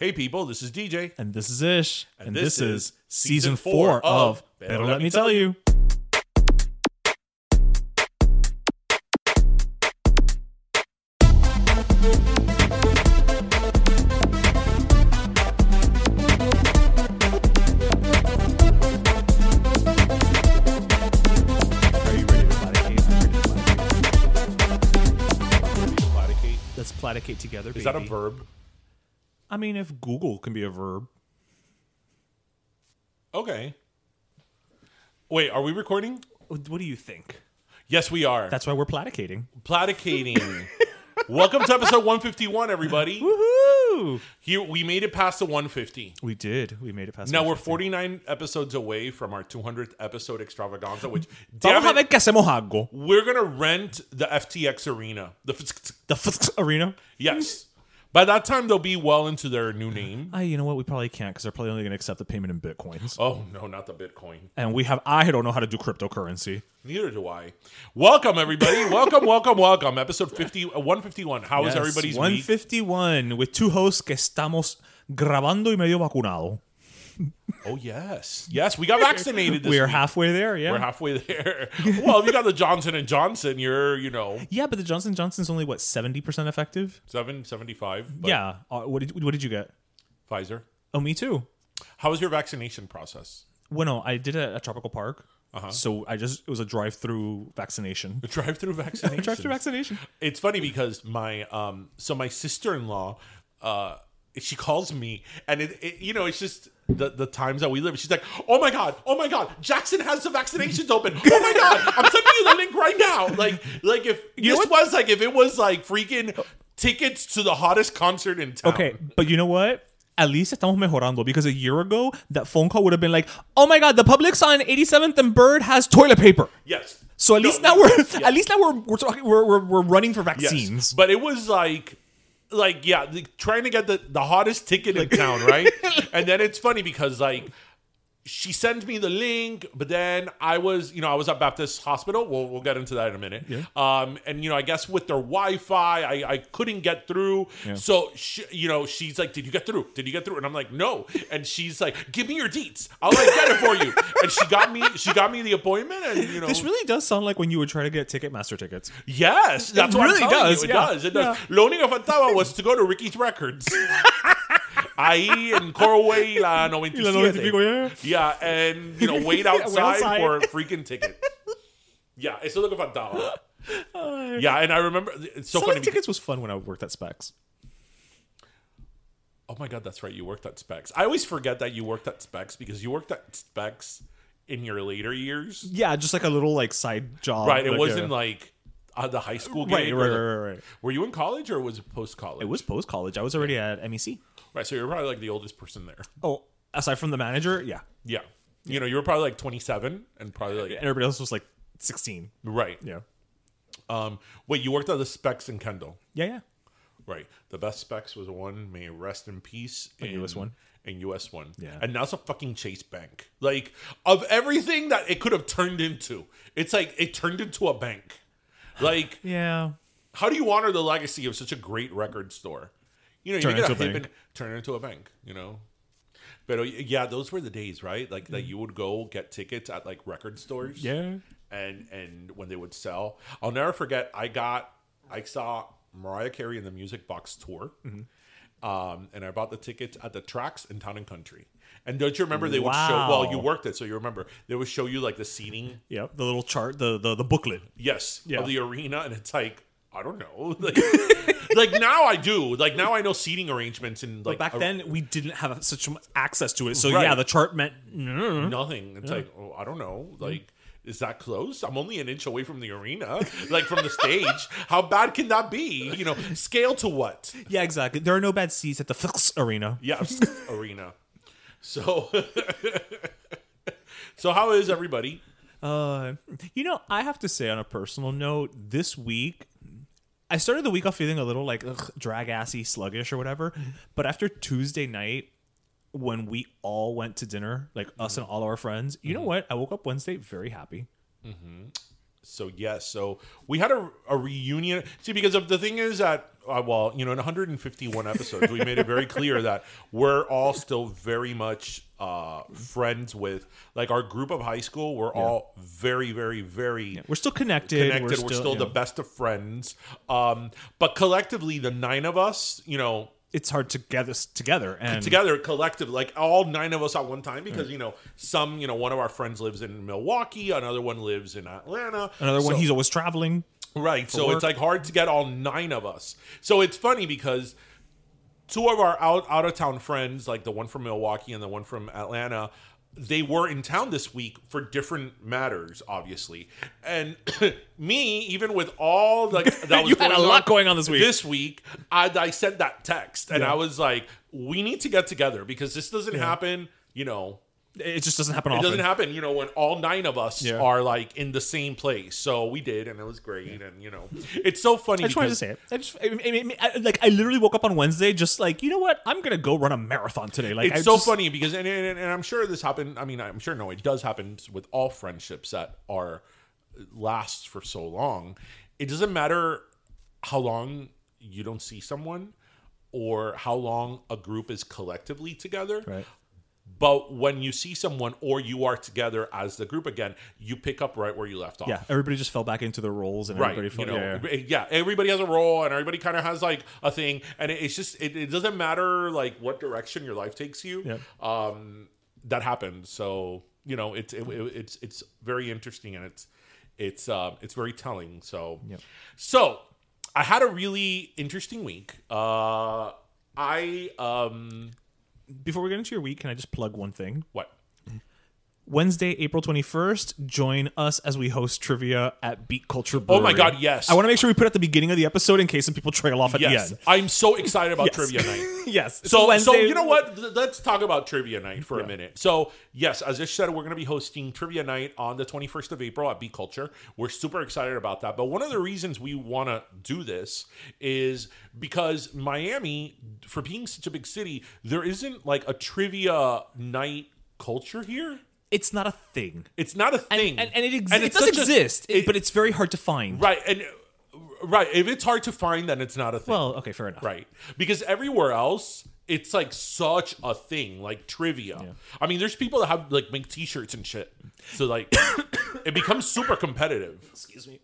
Hey people, this is DJ. And this is Ish. And And, this this, is season four of Pero Pero Let Let Me Tell You. You. Are you ready to platicate? I'm ready to platicate. Let's platicate together. Is that a verb? I mean, if Google can be a verb, Okay. Wait, are we recording? what do you think? Yes, we are. That's why we're platicating. Platicating. Welcome to episode 151, everybody. Woohoo! Here we made it past the 150. We did. We made it past. The Now we're 49 episodes away from our 200th episode extravaganza, which Vamos damn a ver it, que hacemos algo. we're gonna rent the FTX arena. The f- The f- arena. yes. By that time, they'll be well into their new name. Ah, you know what? We probably can't because they're probably only going to accept the payment in bitcoins. Oh no, not the Bitcoin. And we have. I don't know how to do cryptocurrency. Neither do I. Welcome, everybody. welcome, welcome, welcome. Episode 50, uh, 151. How is Yes, everybody's week? 151 with two hosts que estamos grabando y medio vacunado. Oh, yes. Yes, we got vaccinated this We are week. halfway there. Yeah. We're halfway there. well, if you got the Johnson & Johnson, you're, you know, yeah, but the Johnson Johnson's only what 70 percent effective. 775. yeah. Uh, what did What did you get? Pfizer. Oh, me too. How was your vaccination process? Well, no, I did it at a Tropical Park. Uh-huh. So I just it was a drive-through vaccination. The drive-through vaccination. Drive-through vaccination. It's funny because my um so my sister-in-law uh she calls me and it, it you know it's just the the times that we live she's like oh my god oh my god Jackson has the vaccinations open oh my god I'm sending you the link right now like like if You this was like if it was like freaking tickets to the hottest concert in town Okay, but you know what? At least estamos mejorando because a year ago that phone call would have been like, "Oh my god, the Publix on 87th and Bird has toilet paper." yes So at No, least now we're yeah. at least now we're we're talking we're we're, we're running for Yes. vaccines. But it was like, like yeah, the, trying to get the the hottest ticket in town, right? and then it's funny because like she sends me the link, but then I was, you know, I was at Baptist Hospital. We'll we'll get into that in a minute. Um, and you know, I guess with their Wi-Fi, I, I couldn't get through. So she, you know, she's like, "Did you get through? Did you get through?" And I'm like, "No." And she's like, "Give me your deets. I'll like get it for you." And she got me, she got me the appointment, and you know, This really does sound like when you would try to get Ticketmaster tickets. Yes, that's what really does, you. It yeah. does. It does. Lo único que faltaba was to go to Ricky's Records. Ahí en Coral Way y la 97. la 90 y pico, yeah. Yeah, and you know, wait outside, outside. for a freaking ticket. Yeah, eso es lo que faltaba. yeah, and I remember it's so Selling funny. tickets was fun when I worked at Specs. oh my god, that's right. You worked at Specs. I always forget that you worked at Specs because you worked at Specs in your later years. Yeah, just like a little like side job. Right. It like, wasn't like uh, the high school right, gig. right, right, right, right. Were you in college or was it post college? It was post college. I was already at MEC. Right, so you're probably like the oldest person there. Oh, aside from the manager, yeah, Yeah. You know, you were probably like 27 and probably like everybody else was like sixteen. right. Yeah, Um wait, you worked at the Specs in Kendall. yeah, yeah. Right. The best Specs was one, may rest in peace. A US one. And US one. Yeah. And now it's a fucking Chase Bank. Like of everything that it could have turned into, it's like it turned into a bank. Like, Yeah. how do you honor the legacy of such a great record store? You know, you Turn get it a into a bank. and turn it into a bank. You know. But uh, yeah, those were the days, right? Like that you would go get tickets at like record stores. Yeah. and and when they would sell, I'll never forget. I got I saw Mariah Carey in the Music Box tour, Mm-hmm. um, and I bought the tickets at the tracks in Town and Country. And don't you remember they would show? Well, you worked it, so you remember they would show you like the seating. Yep. The little chart, the the, the booklet. Yes, Yeah. of the arena, and it's like I don't know, like, like now I do. Like now I know seating arrangements and like Back a- then, we didn't have such access to it. So Right. yeah, the chart meant mm, nothing. It's like oh, I don't know, like. Is that close? I'm only an inch away from the arena, like from the stage. How bad can that be? You know, scale to what? yeah, exactly. There are no bad seats at the Fix Arena. Yeah, arena. So, so how is everybody? Uh, you know, I have to say on a personal note, this week I started the week off feeling a little like ugh, drag assy, sluggish, or whatever. Mm-hmm. But after Tuesday night, when we all went to dinner, like us mm-hmm. and all our friends, you know mm-hmm. what? I woke up Wednesday very happy. So yes, so we had a, a reunion. See, because of the thing is that uh, well, you know, in 151 episodes, we made it very clear that we're all still very much uh, friends with like our group of high school. We're all very, very, very We're still connected. connected. We're still, you the best of friends. Um, but collectively, the nine of us, you know, It's hard to get this together and together collective like all nine of us at one time because you know some you know one of our friends lives in milwaukee another one lives in atlanta Another one, he's always traveling. right so work. it's like hard to get all nine of us so it's funny because two of our out out of town friends like the one from milwaukee and the one from atlanta they were in town this week for different matters obviously. And me even with all like that was You had a going lot going on this week. this week I, I sent that text and i was like we need to get together because this doesn't happen you know It just doesn't happen it often. doesn't happen, you know, when all nine of us Yeah. are like in the same place. So we did, and it was great. And you know, it's so funny. I just wanted to say it. I just, I mean, I, I- like, I literally woke up on Wednesday, just like, you know what? I'm gonna go run a marathon today. Like, It's I so just- funny because, and, and, and I'm sure this happened. I mean, I'm sure no, it does happen with all friendships that are uh, lasts for so long. It doesn't matter how long you don't see someone or how long a group is collectively together. Right. But when you see someone or you are together as the group again, you pick up right where you left off. Yeah, everybody just fell back into their roles, and right everybody you felt, know yeah, yeah. yeah, everybody has a role and everybody kind of has like a thing and it, it's just it, it doesn't matter like what direction your life takes you Yep. um that happened so you know it's it, it- it's it's very interesting and it's it's uh it's very telling so Yep. so i had a really interesting week uh i um Before we get into your week, can I just plug one thing? what Wednesday, April 21st, join us as we host trivia at Beat Culture Oh my God, yes. I want to make sure we put it at the beginning of the episode in case some people trail off at yes the end. i'm so excited about Yes. trivia night yes. So, so you know what? Let's talk about trivia night for a minute. So, yes, as I said, we're going to be hosting trivia night on the 21st of April at Beat Culture. We're super excited about that. But one of the reasons we want to do this is because Miami, for being such a big city, there isn't like a trivia night culture here. It's not a thing. It's not a thing, And, and it, ex- And it it's does such a- exist, it- but it's very hard to find. right. And right, if it's hard to find, then it's not a thing. Well, okay, fair enough. Right. Because everywhere else, it's like such a thing, like trivia. I mean, there's people that have like make t-shirts and shit. So like it becomes super competitive. Excuse me.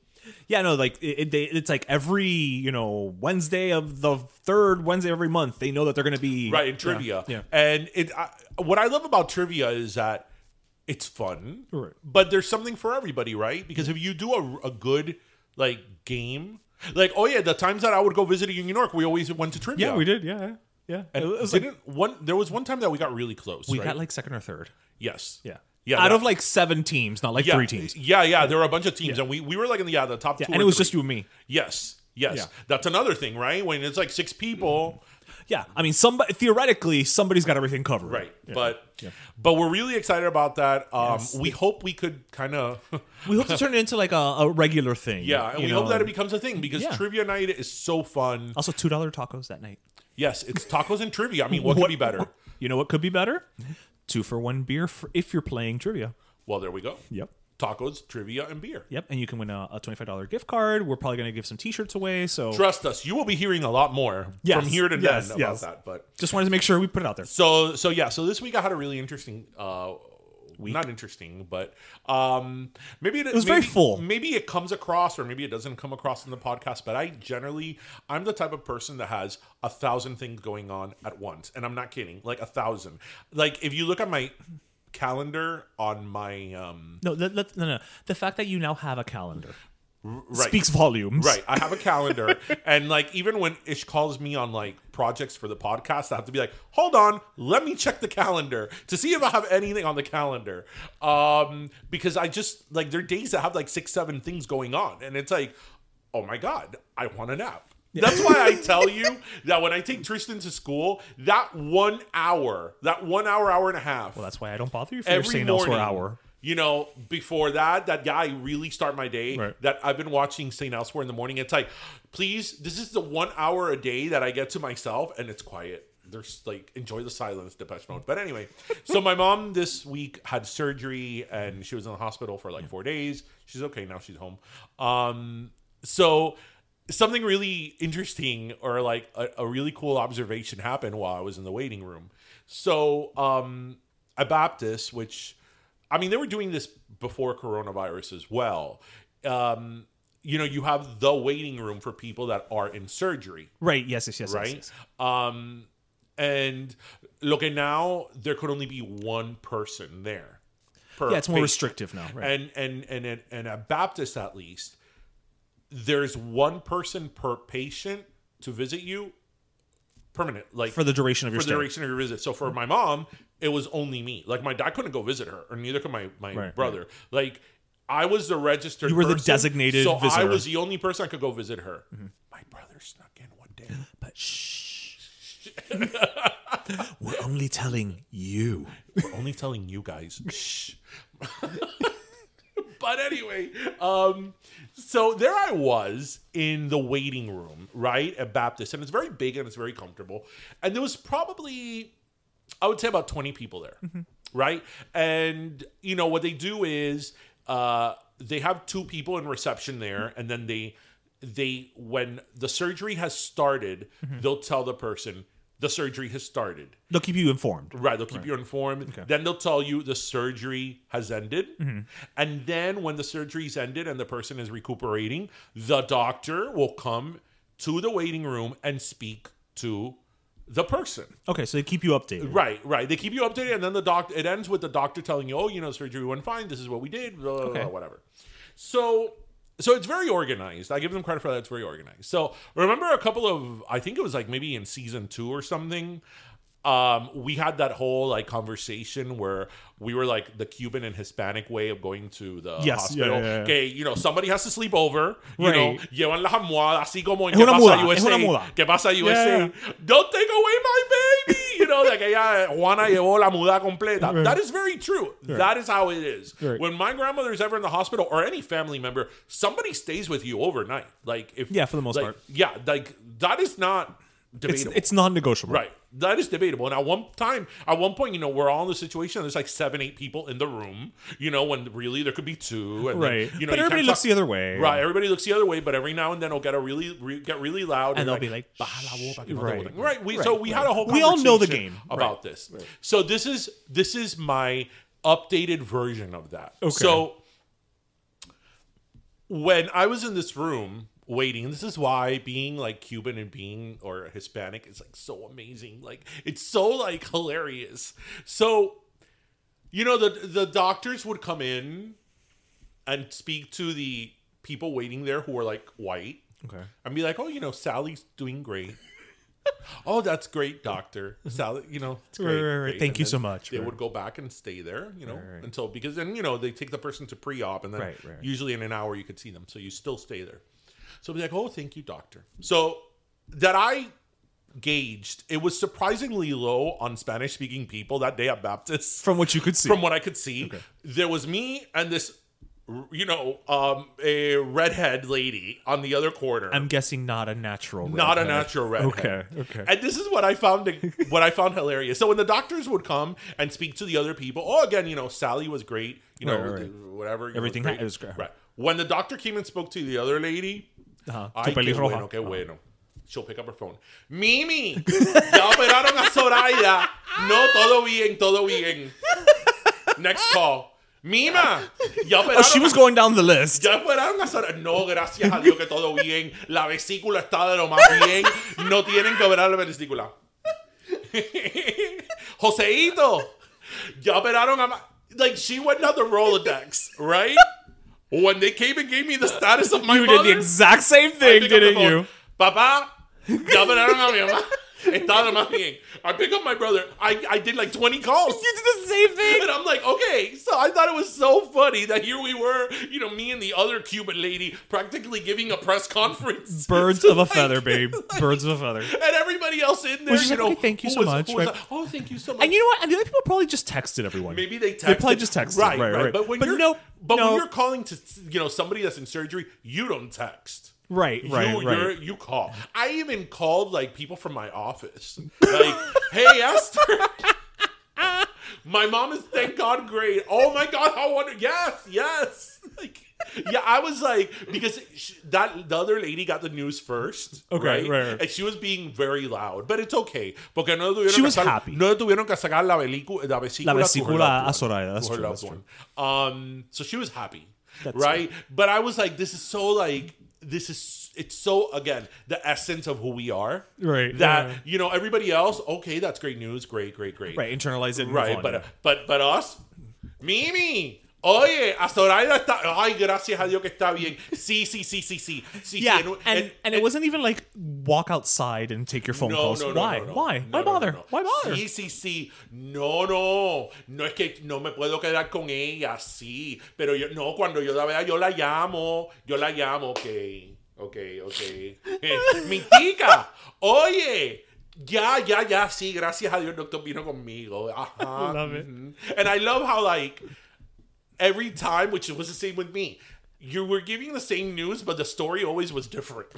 Yeah, no, like it, it, they, it's like every you know Wednesday of the third Wednesday of every month, they know that they're going to be Right, in trivia. Yeah. And it I, what I love about trivia is that it's fun. Right. But there's something for everybody, right? Because if you do a, a good like game, like oh yeah, the times that I would go visit in New York, we always went to trivia. Yeah, we did. Yeah, yeah. yeah. And it was didn't one there was one time that we got really close. we right? got like second or third. yes. Yeah. Yeah, Out that- of like seven teams, not like yeah, three teams. Yeah, yeah. There were a bunch of teams, and we, we were like in the yeah the top Yeah, two. and or it was three. just you and me. Yes, yes. Yeah. That's another thing, right? When it's like six people, Yeah, I mean, somebody theoretically somebody's got everything covered. right? Yeah. But but we're really excited about that. Um, Yes. We hope we could kind of we hope to turn it into like a, a regular thing. yeah, and we know, hope that it becomes a thing because Yeah. trivia night is so fun. also two dollar tacos that night. Yes, it's tacos and trivia. I mean, what could be better? You know what could be better? Two for one beer for if you're playing trivia. Well, there we go. Yep. Tacos, trivia, and beer. Yep, and you can win a, a twenty five dollar gift card. We're probably going to give some t shirts away. So Trust us, you will be hearing a lot more Yes, from here to yes, then about that. But just wanted to make sure we put it out there. so so yeah, so this week I had a really interesting uh not interesting, but um maybe it, was very full. Maybe it comes across or maybe it doesn't come across in the podcast, but I generally I'm the type of person that has a thousand things going on at once. And I'm not kidding. Like a thousand. Like if you look at my calendar on my um No, that, that, no, no. The fact that you now have a calendar right. speaks volumes. Right. I have a calendar. and like even when Ish calls me on like projects for the podcast, I have to be like, hold on, let me check the calendar to see if I have anything on the calendar. Um, because I just like there are days that have like six, seven things going on. And it's like, oh my God, I want a nap. That's why I tell you that when I take Tristan to school, that one hour, that one hour, hour and a half, Well, that's why I don't bother you for every St. morning. Elsewhere hour. You know, before that, that guy really start my day. Right. That I've been watching St. Elsewhere in the morning. It's like, please, this is the one hour a day that I get to myself, and it's quiet. There's like enjoy the silence, Depeche Mode. But anyway, so my mom this week had surgery, and she was in the hospital for like four days. She's okay now. She's home. Um, so something really interesting or like a, a really cool observation happened while I was in the waiting room. So um a Baptist, which I mean they were doing this before coronavirus as well. Um, you know, you have the waiting room for people that are in surgery Right. Yes. Yes. Yes. yes, right? yes. Um, and look, at now there could only be one person there. Per Yeah, it's more patient. restrictive now. Right. And and and and, and at Baptist at least, there's one person per patient to visit you permanent, like for the duration of your for the duration of your visit. So for my mom, it was only me. Like my dad couldn't go visit her, or neither could my my Right, brother. Like I was the registered. You were the designated so I was the only person I could go visit her. Mm-hmm. My brother snuck in one day. But shh. We're only telling you. We're only telling you guys. Shh. but anyway, um, so there I was in the waiting room, right, at Baptist, and it's very big and it's very comfortable. And there was probably, I would say, about 20 people there, right? And, you know, what they do is uh, they have two people in reception there, and then they, they when the surgery has started, they'll tell the person, the surgery has started. They'll keep you informed. Right, they'll keep you informed. Then they'll tell you the surgery has ended. Mm-hmm. And then when the surgery's ended and the person is recuperating, the doctor will come to the waiting room and speak to the person. Okay, so they keep you updated. Right, right. They keep you updated, and then the doc. It ends with the doctor telling you, "Oh, you know, surgery went fine. This is what we did. Blah, blah, blah, whatever." So, so it's very organized. I give them credit for that. It's very organized. So, remember a couple of, I think it was like maybe in season two or something. Um, we had that whole like conversation where we were like the Cuban and Hispanic way of going to the Yes, hospital. yeah, yeah. Okay, you know, somebody has to sleep over. You Right. know, llevan las almohadas así como en Es ¿Qué una pasa muda, USA? ¿Qué pasa USA? Yeah. Don't take away my baby. Know, ella, Juana llevó la muda completa. That is very true. That is how it is. Right. When my grandmother is ever in the hospital or any family member, somebody stays with you overnight. Like if Yeah, for the most like, part. Yeah, like that is not It's, debatable. it's non-negotiable. Right. That is debatable. And at one time, at one point, you know, we're all in the situation. There's like seven, eight people in the room. You know, when really there could be two. And then, Right. you know, But you everybody can't looks talk- the other way. Right. Everybody looks the other way, but every now and then it'll get a really re- get really loud, And you're they'll be like, "Baja la boca, que no Right. boten." right. We so we right. had a whole We all know the game. about this. So this is this is my updated version of that. Okay. So when I was in this room waiting, this is why being like Cuban and being or Hispanic is like so amazing. Like it's so like hilarious. So you know the the doctors would come in and speak to the people waiting there who were like white Okay. and be like, "Oh, you know, Sally's doing great." oh, that's great, doctor. Sally, you know, it's great. Right, right, right. Thank And you so much. They would go back and stay there, you know, until because then you know they take the person to pre-op, and then usually in an hour you could see them, so you still stay there. So be like, "Oh, thank you, doctor." So that I gauged, it was surprisingly low on Spanish-speaking people that day at Baptist From what you could see. from what I could see. There was me and this you know, um, a redhead lady on the other corner. I'm guessing not a natural. not a natural redhead. Okay, okay. And this is what I found what I found hilarious. So when the doctors would come and speak to the other people, oh, again, you know, Sally was great. You know, Right, right, whatever. Everything great. ha- was great. Right. When the doctor came and spoke to the other lady, Ajá. ay, Tu qué pelirroja. bueno, qué bueno. She'll pick up her phone. Mimi, ya operaron a Soraya. No, todo bien, todo bien. Next call. Mima, ya operaron Oh, she was going down the list. ya operaron a Soraya. No, gracias a Dios que todo bien. La vesícula está de lo más bien. No tienen que operar la vesícula. Joseito, ya operaron a... Like, she went down the Rolodex, right? When they came and gave me the status of my You did the exact same thing, pick up the didn't phone. you? Papá, ya operaron a mi mamá. Está de lo más bien. I pick up my brother. I, I did like 20 calls. You did the same thing. And I'm like, okay. So I thought it was so funny that here we were, you know, me and the other Cuban lady practically giving a press conference. Birds to, of a feather, babe. Birds of a feather. And everybody else in there, Was just you like, know, okay, thank you so was- much, right. like, oh, thank you so much. And you know what? And the other people probably just texted everyone. Maybe they texted. They probably just texted. Right, Right, right, right. But when But you're no, but no. when you're calling to you know somebody that's in surgery, you don't text. Right, right, you, right. You're, you call. I even called like people from my office. Like, hey Esther, my mom is thank God great. Oh my God, how wonderful! Yes, yes. Like, yeah, I was like because sh that the other lady got the news first. Okay, right? right, right. And she was being very loud, but it's okay porque no tuvieron She que was sacar- happy. No tuvieron que sacar la, velicu- la vesícula. La vesícula a. Soraya, that's true, that's one. Um, so she was happy, That's right? But I was like, this is so like this is it's so again the essence of who we are, Right, That yeah. you know everybody else, okay, that's great news, great, great, great, Right, internalize it. Right. But but but us, Mimi. Oye, a Soraya está. Ay, gracias a Dios que está bien. Sí, sí, sí, sí, sí. sí yeah, sí, and, and, it wasn't even like walk outside and take your phone no, calls. no, no, Why? no, no. Why? Why no, bother? no, no. Why bother? Sí, sí, sí. No, no. No es que no me puedo quedar con ella, sí. Pero yo, no, cuando yo la vea, yo la llamo. Yo la llamo, ok. Ok, ok. Eh, mi tica, oye. Ya, ya, ya, sí, gracias a Dios el doctor vino conmigo. Ajá. Love it. And I love how, like, every time, which was the same with me, you were giving the same news, but the story always was different.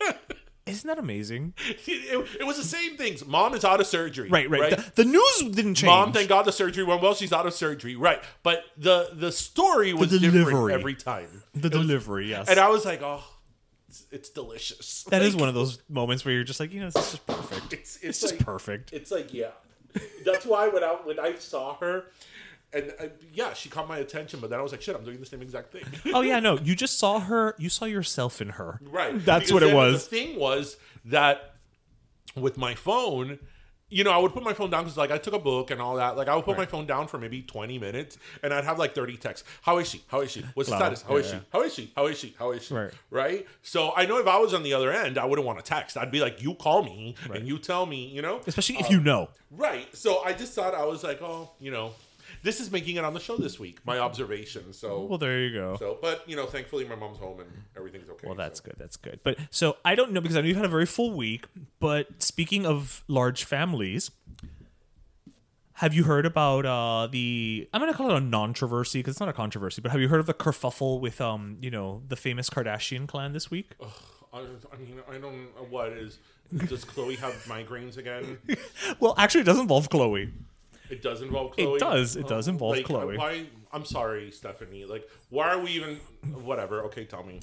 Isn't that amazing? it, it was the same things. Mom is out of surgery. Right, right. The, the news didn't change. Mom, thank God the surgery went well. She's out of surgery. Right. But the the story was different every time. the It was- delivery, yes. and I was like, oh, it's, it's delicious. That is Like, one of those moments where you're just like, you know, this is just perfect. It's, it's, It's just perfect. It's like, yeah. That's why when I when I saw her, and uh, yeah, she caught my attention. But then I was like, shit, I'm doing the same exact thing. Oh yeah, no, you just saw her. You saw yourself in her. Right. That's Because what it then was. The thing was that with my phone, you know, I would put my phone down because like I took a book and all that. Like I would put my phone down for maybe 20 minutes and I'd have like 30 texts. How is she? How is she? What's the Claro. status? How is Yeah, she? yeah. How is she? How is she? How is she? Right. Right. So I know if I was on the other end, I wouldn't want to text. I'd be like, you call me and you tell me, you know? Especially if you know. Right. So I just thought I was like, oh, you know, this is making it on the show this week. My observation. So Well, there you go. so, but you know, thankfully my mom's home and everything's okay. Well, that's so. good. That's good. But so I don't know because I know you've had a very full week. But speaking of large families, have you heard about uh, the? I'm going to call it a non-controversy because it's not a controversy. But have you heard of the kerfuffle with um, you know, the famous Kardashian clan this week? I, I mean, I don't know what is. Does Khloe have migraines again? Well, actually, it does involve Khloe. It does involve Khloe. It does. It does involve like, Khloe. Why? I'm sorry, Stephanie. Like, why are we even? Whatever. Okay, tell me.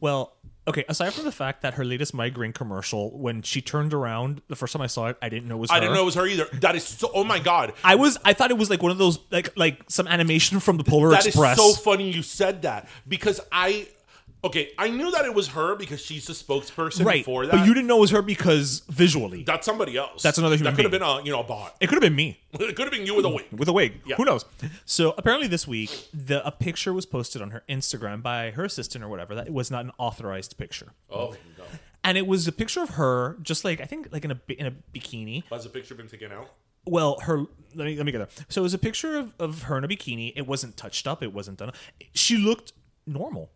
Well, okay. Aside from the fact that her latest migraine commercial, when she turned around the first time I saw it, I didn't know it was. I her. didn't know it was her either. That is so. Oh my god. I was. I thought it was like one of those like like some animation from the Polar That is Express. so funny you said that because I. Okay, I knew that it was her because she's the spokesperson right, for that. but you didn't know it was her because visually, That's somebody else. That's another human That could have been a you know a bot. it could have been me It could have been you with a wig. with a wig. Yeah. Who knows? So apparently this week, the a picture was posted on her Instagram by her assistant or whatever. That it was not an authorized picture, Oh no. and it was a picture of her just like I think like in a in a bikini. Has the picture been taken out? Well, her let me let me get there. So it was a picture of, of her in a bikini. It wasn't touched up. It wasn't done. She looked normal.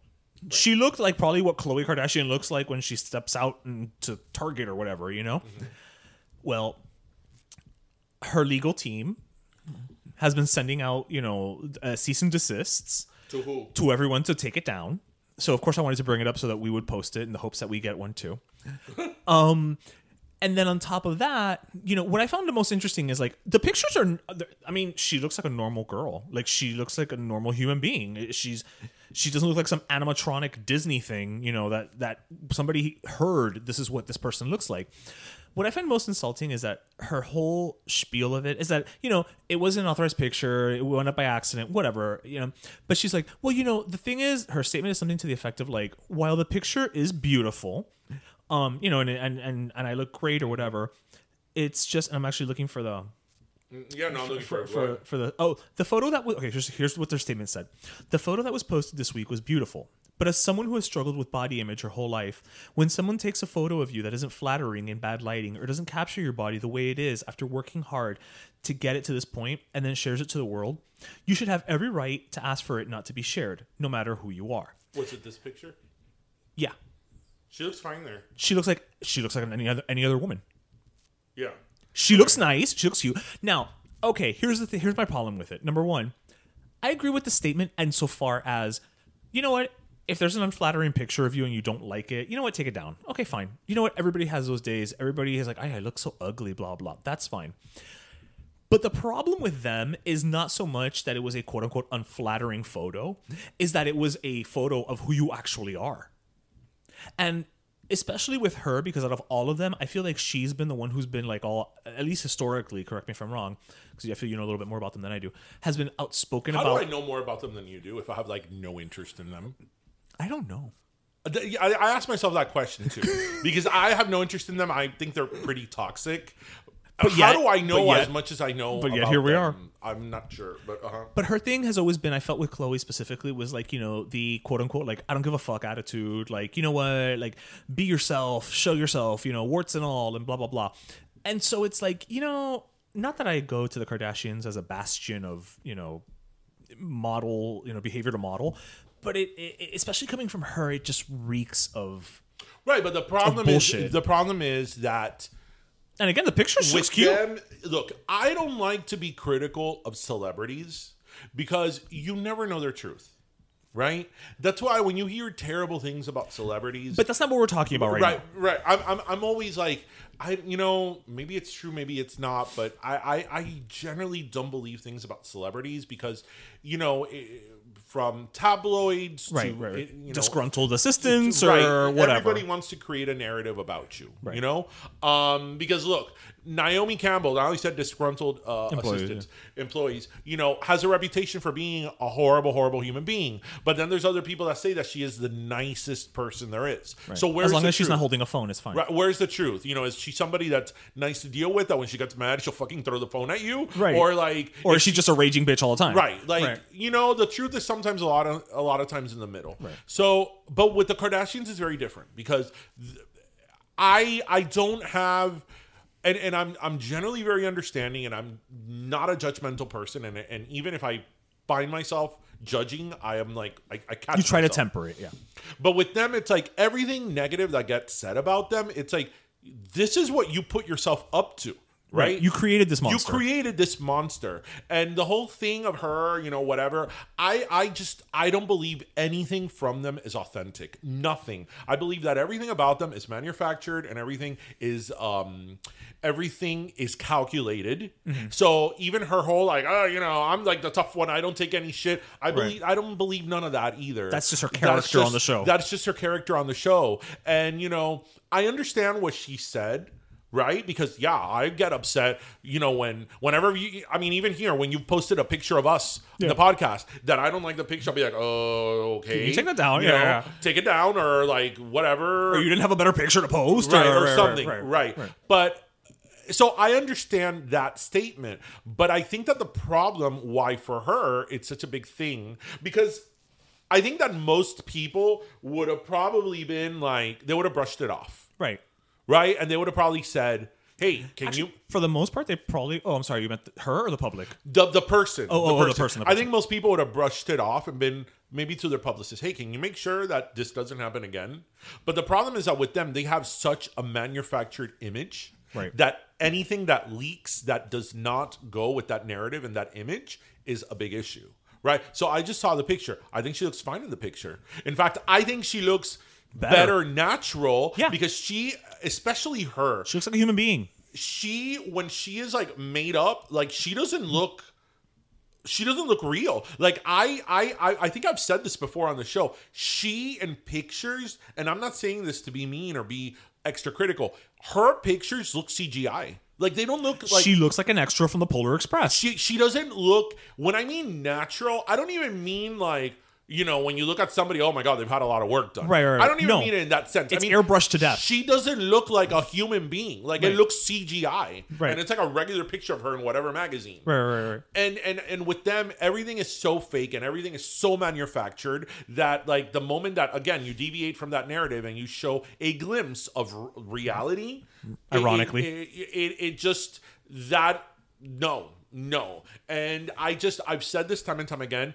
She looked like probably what Khloe Kardashian looks like when she steps out into Target or whatever, you know. Well, her legal team has been sending out, you know, uh, cease and desists To who? to everyone to take it down. So of course I wanted to bring it up so that we would post it in the hopes that we get one too. um and then on top of that, you know, what I found the most interesting is like the pictures are I mean, she looks like a normal girl. Like she looks like a normal human being. She's she doesn't look like some animatronic Disney thing, you know, that that somebody heard this is what this person looks like. What I find most insulting is that her whole spiel of it is that, you know, it was an authorized picture, it went up by accident, whatever, you know. But she's like, well, you know, the thing is, her statement is something to the effect of like, while the picture is beautiful, um, you know, and and and, and I look great or whatever, it's just I'm actually looking for the Yeah, no, I'm looking for, for, for, for the oh the photo that was okay here's, here's what their statement said. The photo that was posted this week was beautiful. But as someone who has struggled with body image her whole life when someone takes a photo of you that isn't flattering in bad lighting or doesn't capture your body the way it is after working hard to get it to this point and then shares it to the world you should have every right to ask for it not to be shared no matter who you are. Was it this picture? yeah She looks fine there. she looks like she looks like any other any other woman Yeah. She looks nice. She looks cute. Now, okay, here's the thing. Here's my problem with it. Number one, I agree with the statement, and so far as, you know what? If there's an unflattering picture of you and you don't like it, you know what? Take it down. Okay, fine. You know what? Everybody has those days. Everybody is like, I, I look so ugly, blah, blah. That's fine. But the problem with them is not so much that it was a quote unquote unflattering photo, is that it was a photo of who you actually are. And especially with her, because out of all of them, I feel like she's been the one who's been like all, at least historically, correct me if I'm wrong, because I feel you know a little bit more about them than I do, has been outspoken How about. do I know more about them than you do if I have like no interest in them? I don't know. Uh, I, I asked myself that question too because I have no interest in them. I think they're pretty toxic. But How yet- do I know yet- as much as I know? but yet about here we them? I'm not sure, but uh-huh. But her thing has always been, I felt with Khloe specifically, was like, you know, the quote unquote, like, I don't give a fuck attitude. Like, you know what? Like, be yourself, show yourself, you know, warts and all, and blah, blah, blah. And so it's like, you know, not that I go to the Kardashians as a bastion of, you know, model, you know, behavior to model, but it, it especially coming from her, it just reeks of. right. But the problem is the problem is that And again, the picture's just cute. them, look, I don't like to be critical of celebrities because you never know their truth. Right. That's why when you hear terrible things about celebrities, But that's not what we're talking about right, right, now. right. Right. I'm, I'm, I'm always like, I, you know, maybe it's true, maybe it's not, but I, I, I generally don't believe things about celebrities because, you know, i from tabloids Right, to right, you know, Disgruntled assistants right, or whatever. Everybody wants to create a narrative about you, you know, um, because look, Naomi Campbell, now he said disgruntled uh, Employees, assistants, employees, you know, has a reputation for being a horrible, horrible human being. But then there's other people that say that she is the nicest person there is. So where's as long the as she's not truth? holding a phone, it's fine. Right, where's the truth? You know, is she somebody that's nice to deal with? That when she gets mad, she'll fucking throw the phone at you, Right. Or like, Or is she just a raging bitch all the time? right? Like, you know, the truth is sometimes a lot of a lot of times in the middle. Right. So, but with the Kardashians, is very different because th- I I don't have. And, and I'm I'm generally very understanding, and I'm not a judgmental person, and and even if I find myself judging, I am like I, I catch You try to temper it, yeah. But with them, it's like everything negative that gets said about them, it's like this is what you put yourself up to, right? You created this monster. You created this monster, and the whole thing of her, you know, whatever. I, I just, I don't believe anything from them is authentic. Nothing. I believe that everything about them is manufactured, and everything is, um, everything is calculated. Mm-hmm. So even her whole like, oh, you know, I'm like the tough one. I don't take any shit. I believe, I don't believe none of that either. That's just her character on the show. That's just her character on the show, and you know, I understand what she said right because yeah i get upset you know when whenever you i mean even here when you posted a picture of us in the podcast that i don't like the picture i'll be like oh okay you take that down? You Yeah, know, yeah. take it down or like whatever Or you didn't have a better picture to post, right, or, or right, something, right, right, right. But so I understand that statement, but I think that the problem why for her it's such a big thing because I think that most people would have probably been like they would have brushed it off, Right. Right? And they would have probably said, "Hey, can you?" For the most part, they probably. Oh, I'm sorry. You meant th- her or the public? The, the person. Oh, oh, oh, the person, the I think most people would have brushed it off and been maybe to their publicist, hey, can you make sure that this doesn't happen again? But the problem is that with them, they have such a manufactured image Right. that anything that leaks that does not go with that narrative and that image is a big issue. right? So I just saw the picture. I think she looks fine in the picture. In fact, I think she looks Better. better, natural Yeah. because she, especially her, She looks like a human being. she when she is like made up, like she doesn't look she doesn't look real. Like I, I, I, I think I've said this before on the show. She in pictures, and I'm not saying this to be mean or be extra critical. Her pictures look CGI. Like they don't look like she looks like an extra from the Polar Express. she she doesn't look when I mean natural, I don't even mean like you know, when you look at somebody, oh my god, they've had a lot of work done. Right, right, right. I don't even No. mean it in that sense. It's I mean, airbrushed to death. She doesn't look like a human being. Like Right. it looks CGI. Right. And it's like a regular picture of her in whatever magazine. right, right, right. And and and with them, everything is so fake and everything is so manufactured that like the moment that again you deviate from that narrative and you show a glimpse of r- reality, it- Ironically. it, it, it, it just that no no, and I just I've said this time and time again.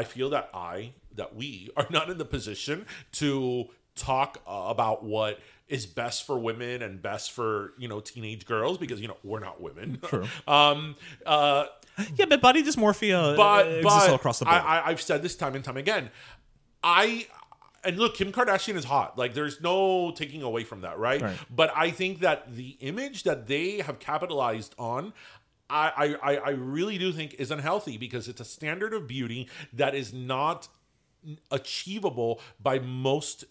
I feel that I that we are not in the position to talk uh, about what is best for women and best for you know teenage girls because you know we're not women. True. um. Uh Yeah, but body dysmorphia but uh, exists but all across the board. I, I, I've said this time and time again. I and look, Kim Kardashian is hot. Like, there's no taking away from that, right? Right. But I think that the image that they have capitalized on. I, I, I really do think is unhealthy because it's a standard of beauty that is not achievable by most,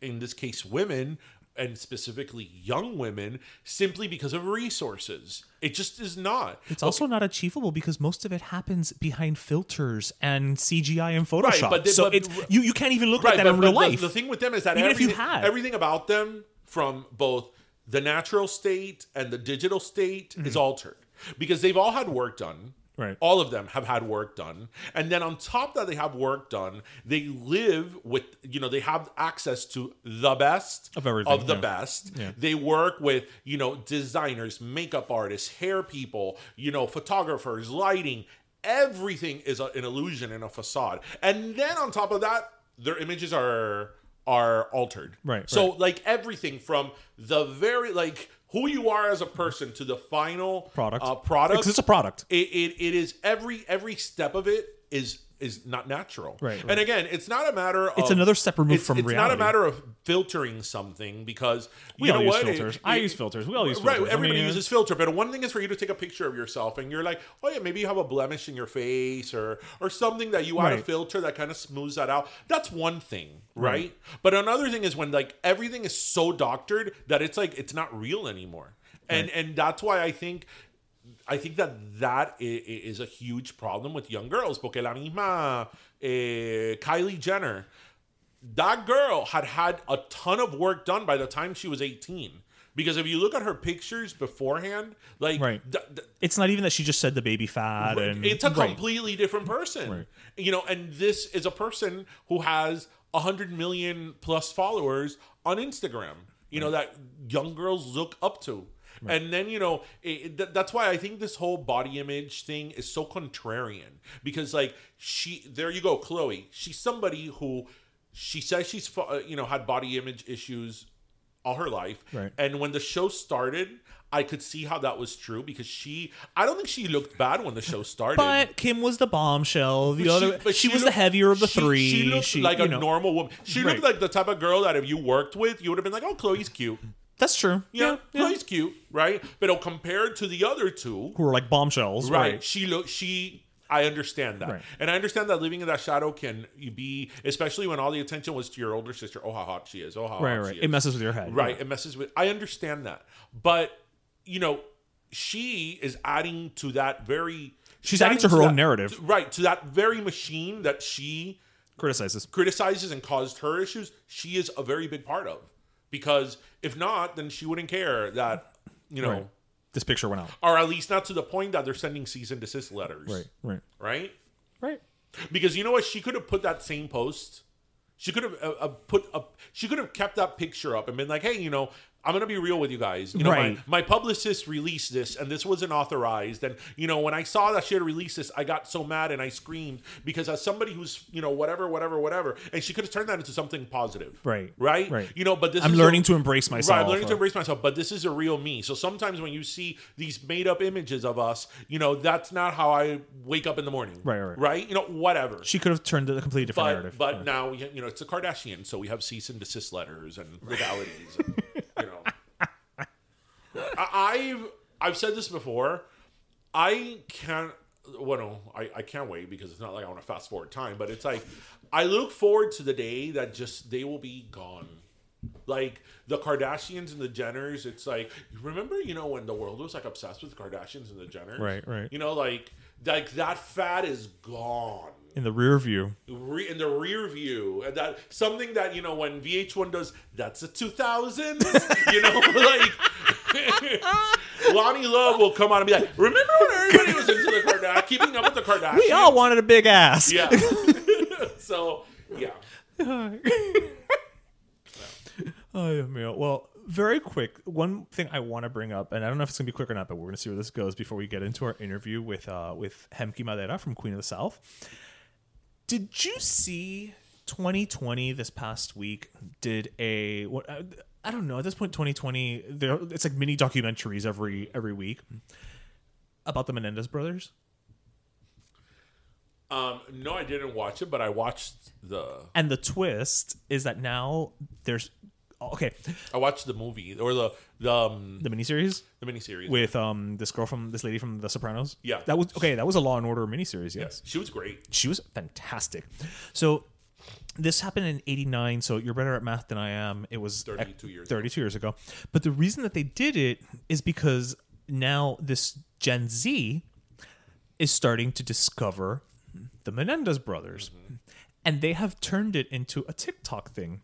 in this case, women, and specifically young women, simply because of resources. It just is not. it's also not achievable because most of it happens behind filters and CGI and Photoshop. but they- so but- it's you, you can't even look like that in real the- life. The, thing with them is that Even if you had. everything about them, from both the natural state and the digital state, mm-hmm. is altered because they've all had work done. Right. All of them have had work done. And then on top that they have work done, they live with, you know, they have access to the best Of everything, Of the yeah. best. Yeah. They work with, you know, designers, makeup artists, hair people, you know, photographers, lighting. Everything is a, an illusion and a facade. And then on top of that, their images are are altered. Right, So right. like everything from the very like who you are as a person to the final Product. uh, product. it's a product. It, it, it is every every step of it is is not natural. Right, right. And again, it's not a matter of It's another step removed it's, from it's reality. not a matter of filtering something because We you all know use what? filters. It- I use filters. We all use Right, filters. I everybody mean, uses uh, filter, but one thing is for you to take a picture of yourself and you're like, oh yeah, maybe you have a blemish in your face or or something that you add a Right. filter that kind of smooths that out. That's one thing, right? But another thing is when like everything is so doctored that it's like it's not real anymore. And and that's why I think I think that that is a huge problem with young girls. Porque la misma eh, Kylie Jenner, that girl had had a ton of work done by the time she was 18. Because if you look at her pictures beforehand, like Right. th- th- It's not even that she just said the baby fat and it's a Right. completely different person. Right. You know, and this is a person who has 100 million plus followers on Instagram, you know, that young girls look up to. And then, you know, it, th- that's why I think this whole body image thing is so contrarian because, like, she, there you go, Khloe. She's somebody who she says she's, uh, you know, had body image issues all her life. Right. And when the show started, I could see how that was true because she, I don't think she looked bad when the show started. But Kim was the bombshell. The But other, but she, was the heavier of the she- three. She looked like a know. normal woman. She Right. looked like the type of girl that if you worked with, you would have been like, "Oh, Khloe's cute." That's true. Yeah, Khloe's cute, right? But compared to the other two, Who are like bombshells, right? right? She look she. I understand that, Right. and I understand that living in that shadow can be, especially when all the attention was to your older sister. Oh, how hot she is! Oh, how Right, hot right. It is. messes with your head. Right. It messes with. I understand that, but you know, she is adding to that very. She's adding to her that- own narrative. right? To that very machine that she Criticizes. criticizes and caused her issues, she is a very big part of. Because if not, then she wouldn't care that, you know, Right. This picture went out. or at least not to the point that they're sending cease and desist letters. Right, right, Right? right. Because you know what? She could have put that same post. She could have uh, uh, put up. She could have kept that picture up and been like, "Hey, you know, I'm gonna be real with you guys. You know, Right. my, my publicist released this, and this wasn't authorized. And you know, when I saw that she had released this, I got so mad and I screamed because as somebody who's you know whatever, whatever, whatever, and she could have turned that into something positive. Right. Right. Right. You know, but this I'm is learning a- to embrace myself. Right, I'm learning to embrace myself, but this is a real me. So sometimes when you see these made up images of us, you know, that's not how I wake up in the morning. Right, right. Right? You know, whatever. She could have turned it a completely different but narrative. but Yeah. now we- you know it's a Kardashian, so we have cease and desist letters and legalities. and, know, I, I've I've said this before. I can't. Well, no, I, I can't wait because it's not like I want to fast forward time, but it's like I look forward to the day that just they will be gone. Like the Kardashians and the Jenners, it's like remember, you know, when the world was like obsessed with the Kardashians and the Jenners, Right, right. You know, like like that fad is gone in the rear view. re- in the rear view and that something that you know when VH1 does that's a 2000s you know like Loni Love will come on and be like remember when everybody was into the Kardashians keeping up with the Kardashians We all wanted a big ass. yeah so yeah Oh, yeah, Emil. Well, very quick. One thing I want to bring up, and I don't know if it's gonna be quick or not, but we're gonna see where this goes before we get into our interview with uh, with Hemky Madera from Queen of the South. Did you see 2020 this past week? Did a what? I, don't know. At this point, 2020, it's like mini documentaries every every week about the Menendez brothers. um no I didn't watch it but I watched the And the twist is that now there's okay I watched the movie or the the um, the miniseries the miniseries with um this girl from this lady from The Sopranos. Yeah. that was okay. That was a Law and Order miniseries. Yes, she was great she was fantastic. So this happened in '89. So you're better at math than I am. It was 32 years ago. 32 years ago. But the reason that they did it is because now this Gen Z is starting to discover the Menendez brothers. Mm-hmm. And they have turned it into a TikTok thing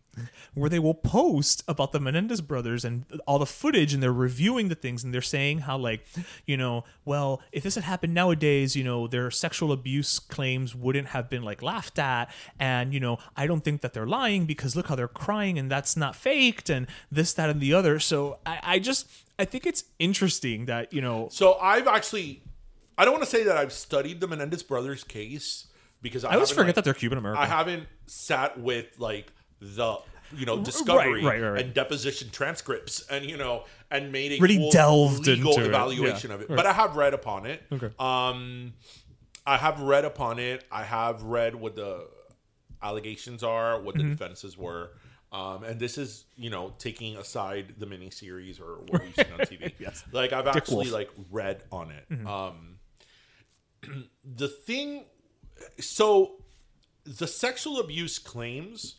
where they will post about the Menendez brothers and all the footage and they're reviewing the things and they're saying how, like, you know, well, if this had happened nowadays, you know, their sexual abuse claims wouldn't have been like laughed at. And, you know, I don't think that they're lying because look how they're crying and that's not faked and this, that, and the other. So I, I just, I think it's interesting that, you know, So I've actually, I don't want to say that I've studied the Menendez brothers case because I, I always forget like- that they're Cuban American. I haven't sat with like the you know discovery right, right, right. and deposition transcripts and you know and made a Really delved legal into it. evaluation Yeah, of it. But I have read upon it. Okay. Um, I have read upon it. I have read what the allegations are, what the Mm-hmm. defenses were. Um, and this is, you know, taking aside the miniseries or what we've seen on TV. yes. Like I've actually Wolf. like read on it. Mm-hmm. Um, the thing, so the sexual abuse claims,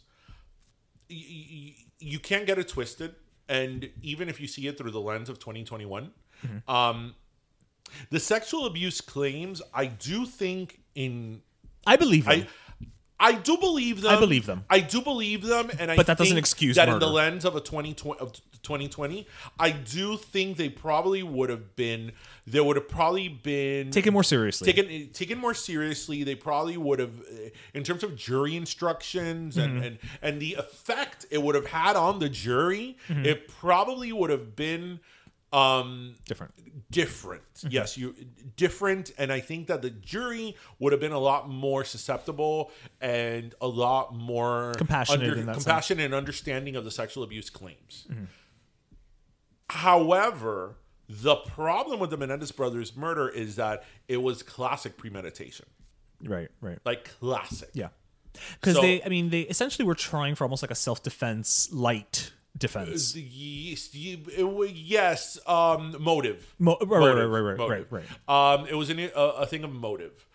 y- y- you can't get it twisted. And even if you see it through the lens of 2021, um, the sexual abuse claims, I do think in I believe. I I do believe them. I believe them. I do believe them, and I But that doesn't think excuse that in the lens of a 2020 of 2020. I do think they probably would have been. There would have probably been taken more seriously. taken taken more seriously. They probably would have, in terms of jury instructions and Mm-hmm. and and the effect it would have had on the jury. Mm-hmm. It probably would have been. Um, different. different. Mm-hmm. Yes, you different, and I think that the jury would have been a lot more susceptible and a lot more Compassionate compassionate and understanding of the sexual abuse claims. Mm-hmm. However, the problem with the Menendez brothers' murder is that it was classic premeditation, Right, right. like classic. Yeah. Because So- they, I mean, they essentially were trying for almost like a self defense light defense. Yes, yes, um, motive. Mo- right, right, Motive, right, right, motive. right, right. Um, it was an, a, a thing of motive.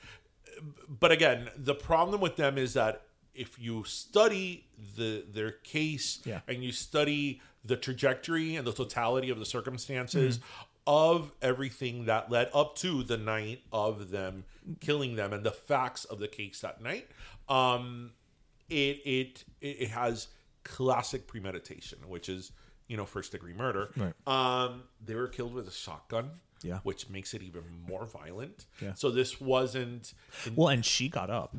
But again, the problem with them is that if you study the their case Yeah. and you study the trajectory and the totality of the circumstances Mm-hmm. of everything that led up to the night of them killing them and the facts of the case that night, um, it it it has classic premeditation, which is you know first degree murder. Right. Um, they were killed with a shotgun. Yeah. which makes it even more violent. Yeah. So this wasn't. Well, and she got up.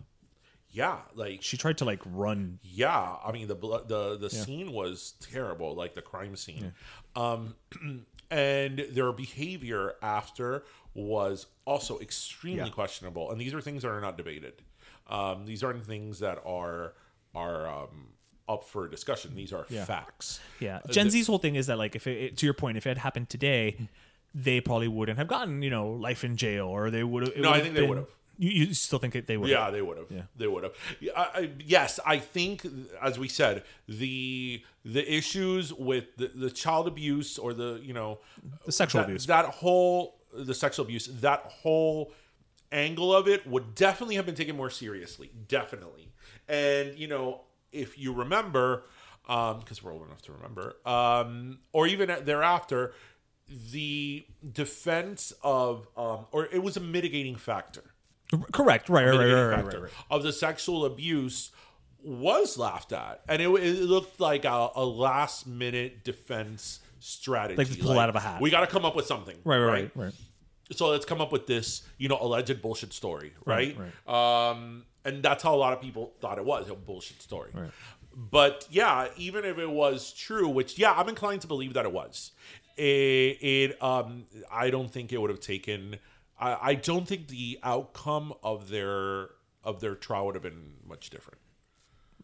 yeah, like She tried to like run. yeah, I mean the the the scene was terrible, like the crime scene, um, and their behavior after was also extremely Yeah. questionable. And these are things that are not debated. Um, these aren't things that are are um, up for discussion. These are Yeah. facts. Yeah, Uh, Gen Z's whole thing is that like if it, it- to your point, if it had happened today, they probably wouldn't have gotten you know life in jail, or they would have. No, I think they would've. You, you still think it, they would? Yeah, they would have. Yeah. They would have. I, yes, I think, as we said, the the issues with the, the child abuse or the you know The sexual that, abuse. that whole the sexual abuse that whole angle of it would definitely have been taken more seriously definitely and you know if you remember because we're old enough to remember um, or even thereafter the defense of um, or it was a mitigating factor Correct. Right. Right. Right. Right. Right. right, right. of the sexual abuse was laughed at, and it, it looked like a, a last minute defense strategy, Like to pull out of a hat. We got to come up with something, Right. Right. Right. right. So let's come up with this, you know, alleged bullshit story, right? Right, Um, and that's how a lot of people thought it was a bullshit story. But yeah, even if it was true, which yeah, I'm inclined to believe that it was. It, it um, I don't think it would have taken. I, I don't think the outcome of their of their trial would have been much different.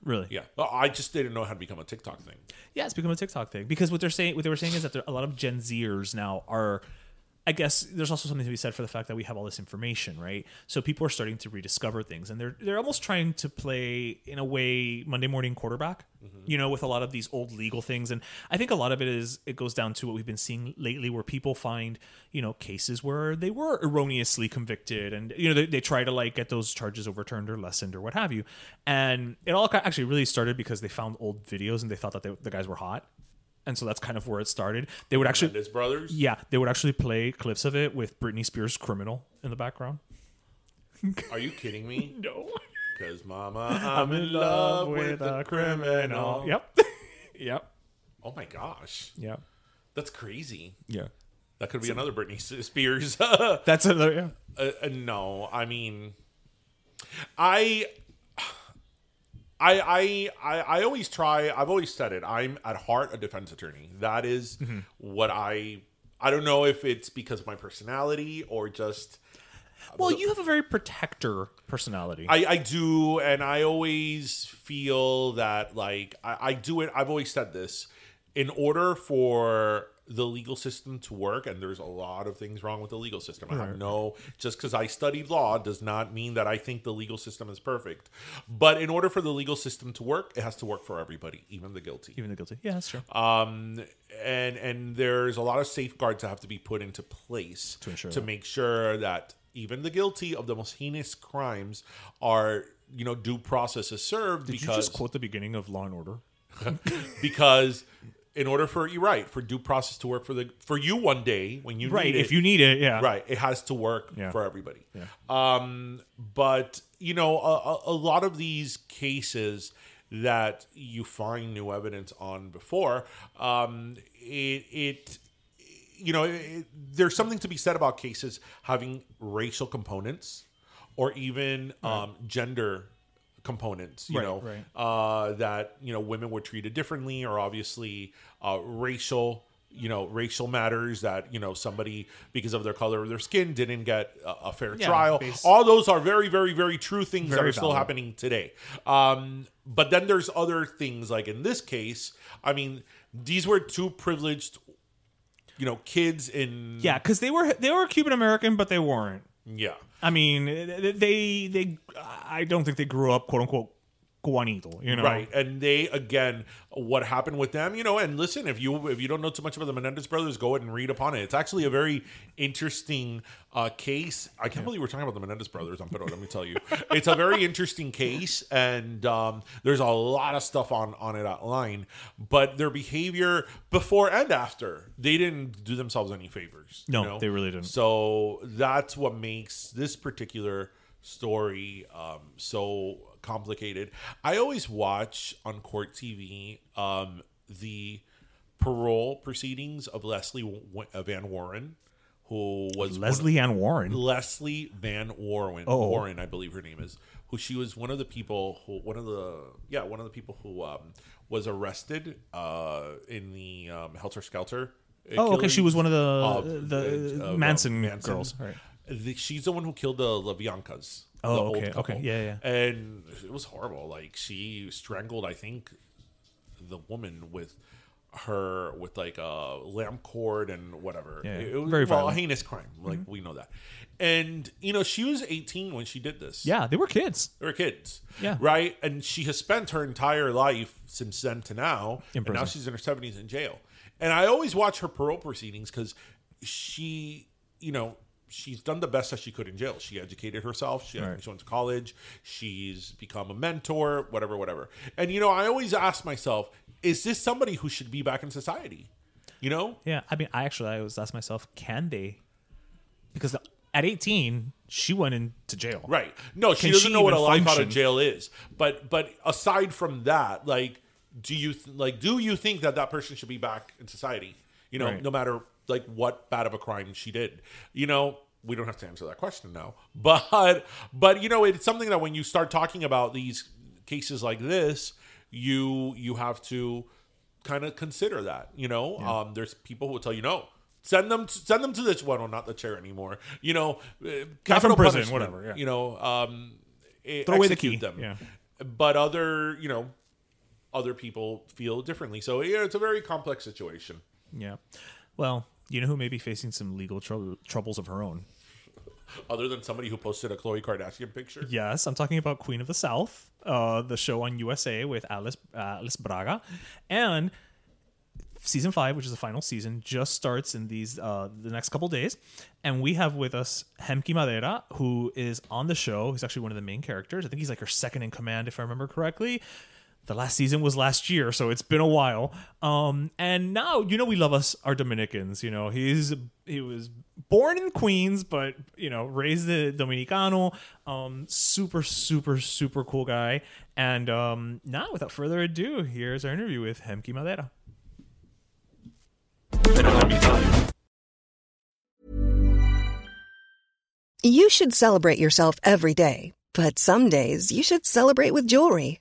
Really? Yeah, I just didn't know how to become a TikTok thing. Yeah, it's become a TikTok thing because what they're saying, what they were saying is that there, a lot of Gen Zers now are. I guess there's also something to be said for the fact that we have all this information, right? So people are starting to rediscover things, and they're they're almost trying to play in a way Monday morning quarterback, mm-hmm. you know, with a lot of these old legal things. And I think a lot of it is it goes down to what we've been seeing lately, where people find you know cases where they were erroneously convicted, and you know they, they try to like get those charges overturned or lessened or what have you. And it all actually really started because they found old videos and they thought that they, the guys were hot and so that's kind of where it started. They would actually, brothers. yeah, they would actually play clips of it with Britney Spears' "Criminal" in the background. Are you kidding me? No, Because Mama, I'm in love with a criminal. Yep, yep, Oh my gosh, yep, that's crazy. yeah. That could be another Britney Spears. That's another. Yeah. Uh, uh, no, I mean, I, I, I, I, I always try. I've always said it. I'm at heart a defense attorney. That is mm-hmm. what I. I don't know if it's because of my personality or just Well, you have a very protector personality. I, I do, and I always feel that like I, I do it. I've always said this in order for the legal system to work, and there's a lot of things wrong with the legal system. I have no just because I studied law does not mean that I think the legal system is perfect. But in order for the legal system to work, it has to work for everybody, even the guilty. Even the guilty. Yeah, that's true. Um, and and there's a lot of safeguards that have to be put into place To ensure to that. make sure that even the guilty of the most heinous crimes are you know due process is served Did you because just quote the beginning of Law and Order? because in order for you're right for due process to work for the for you one day when you Right. need If it, you need it, yeah. right it has to work Yeah. for everybody um but you know a, a, lot of these cases that you find new evidence on before um it it you know it, there's something to be said about cases having racial components or even um gender components you Right, know right. uh that you know women were treated differently or obviously uh racial you know racial matters that you know somebody because of their color of their skin didn't get a, a fair Yeah, trial base- all those are very very very true things that Very are still happening today um but then there's other things like in this case i mean these were two privileged you know kids in Yeah, because they were they were Cuban American, but they weren't. yeah I mean, they they I don't think they grew up quote unquote Juanito. You know, Right, and they again, what happened with them, you know. And listen, if you if you don't know too much about the Menendez brothers, go ahead and read upon it. It's actually a very interesting uh, case. I can't believe we're talking about the Menendez brothers on Pero. Let me tell you, it's a very interesting case, and um, there's a lot of stuff on on it online, But their behavior before and after, they didn't do themselves any favors. you No, know? they really didn't. So that's what makes this particular story um, so complicated. I always watch on court TV um, the parole proceedings of Leslie w- Van Warren, who was Leslie Ann Warren. Leslie Van Warren. Oh. Warren, I believe her name is. Who she was one of the people who one of the yeah one of the people who um, was arrested uh, in the um, Helter Skelter. Oh, okay. She was one of the uh, the uh, uh, Manson, Manson. girls. Right. The- she's the one who killed the LaBiancas. Oh, okay, okay. Yeah, yeah. And it was horrible. Like she strangled, I think, the woman with her with like a lamp cord and whatever. Yeah, it, it was very well, a violent. Mm-hmm. heinous crime. Like we know that. And you know, she was 18 when she did this. Yeah, they were kids. They were kids. Yeah. Right? And she has spent her entire life since then to now. In and now she's in her 70s in jail. And I always watch her parole proceedings because she, you know, she's done the best that she could in jail. She educated herself. She, Right. she went to college. She's become a mentor, whatever, whatever. And, you know, I always ask myself, is this somebody who should be back in society? You know? Yeah, I mean, I actually I always ask myself, can they? Because at 18, she went into jail. Right. No, she Can doesn't she know what a life out of jail is. But but aside from that, like, do you th- like do you think that that person should be back in society? You know, Right. no matter like what bad of a crime she did. You know, we don't have to answer that question now. But but you know, it's something that when you start talking about these cases like this, you you have to kind of consider that. You know, um, there's people who will tell you no. Send them, to, send them to this one, or not the chair anymore. You know, uh, capital prison, punishment, whatever, yeah. You know, um, eh, Throw away the key, Them. yeah. But other, you know, other people feel differently. So yeah, it's a very complex situation. Yeah. Well, you know who may be facing some legal trouble, troubles of her own? Other than somebody who posted a Khloe Kardashian picture. Yes, I'm talking about Queen of the South, uh, the show on USA with Alice uh, Alice Braga, and season five, which is the final season, just starts in these uh, the next couple days, and we have with us Hemky Madera, who is on the show. He's actually one of the main characters. I think he's like her second in command, if I remember correctly. The last season was last year, so it's been a while. Um, and now you know we love us our Dominicans. You know he's he was born in Queens, but you know raised in Dominicano. Um, super super super cool guy. And um, now without further ado, here's our interview with Hemky Madera. You should celebrate yourself every day, but some days you should celebrate with jewelry.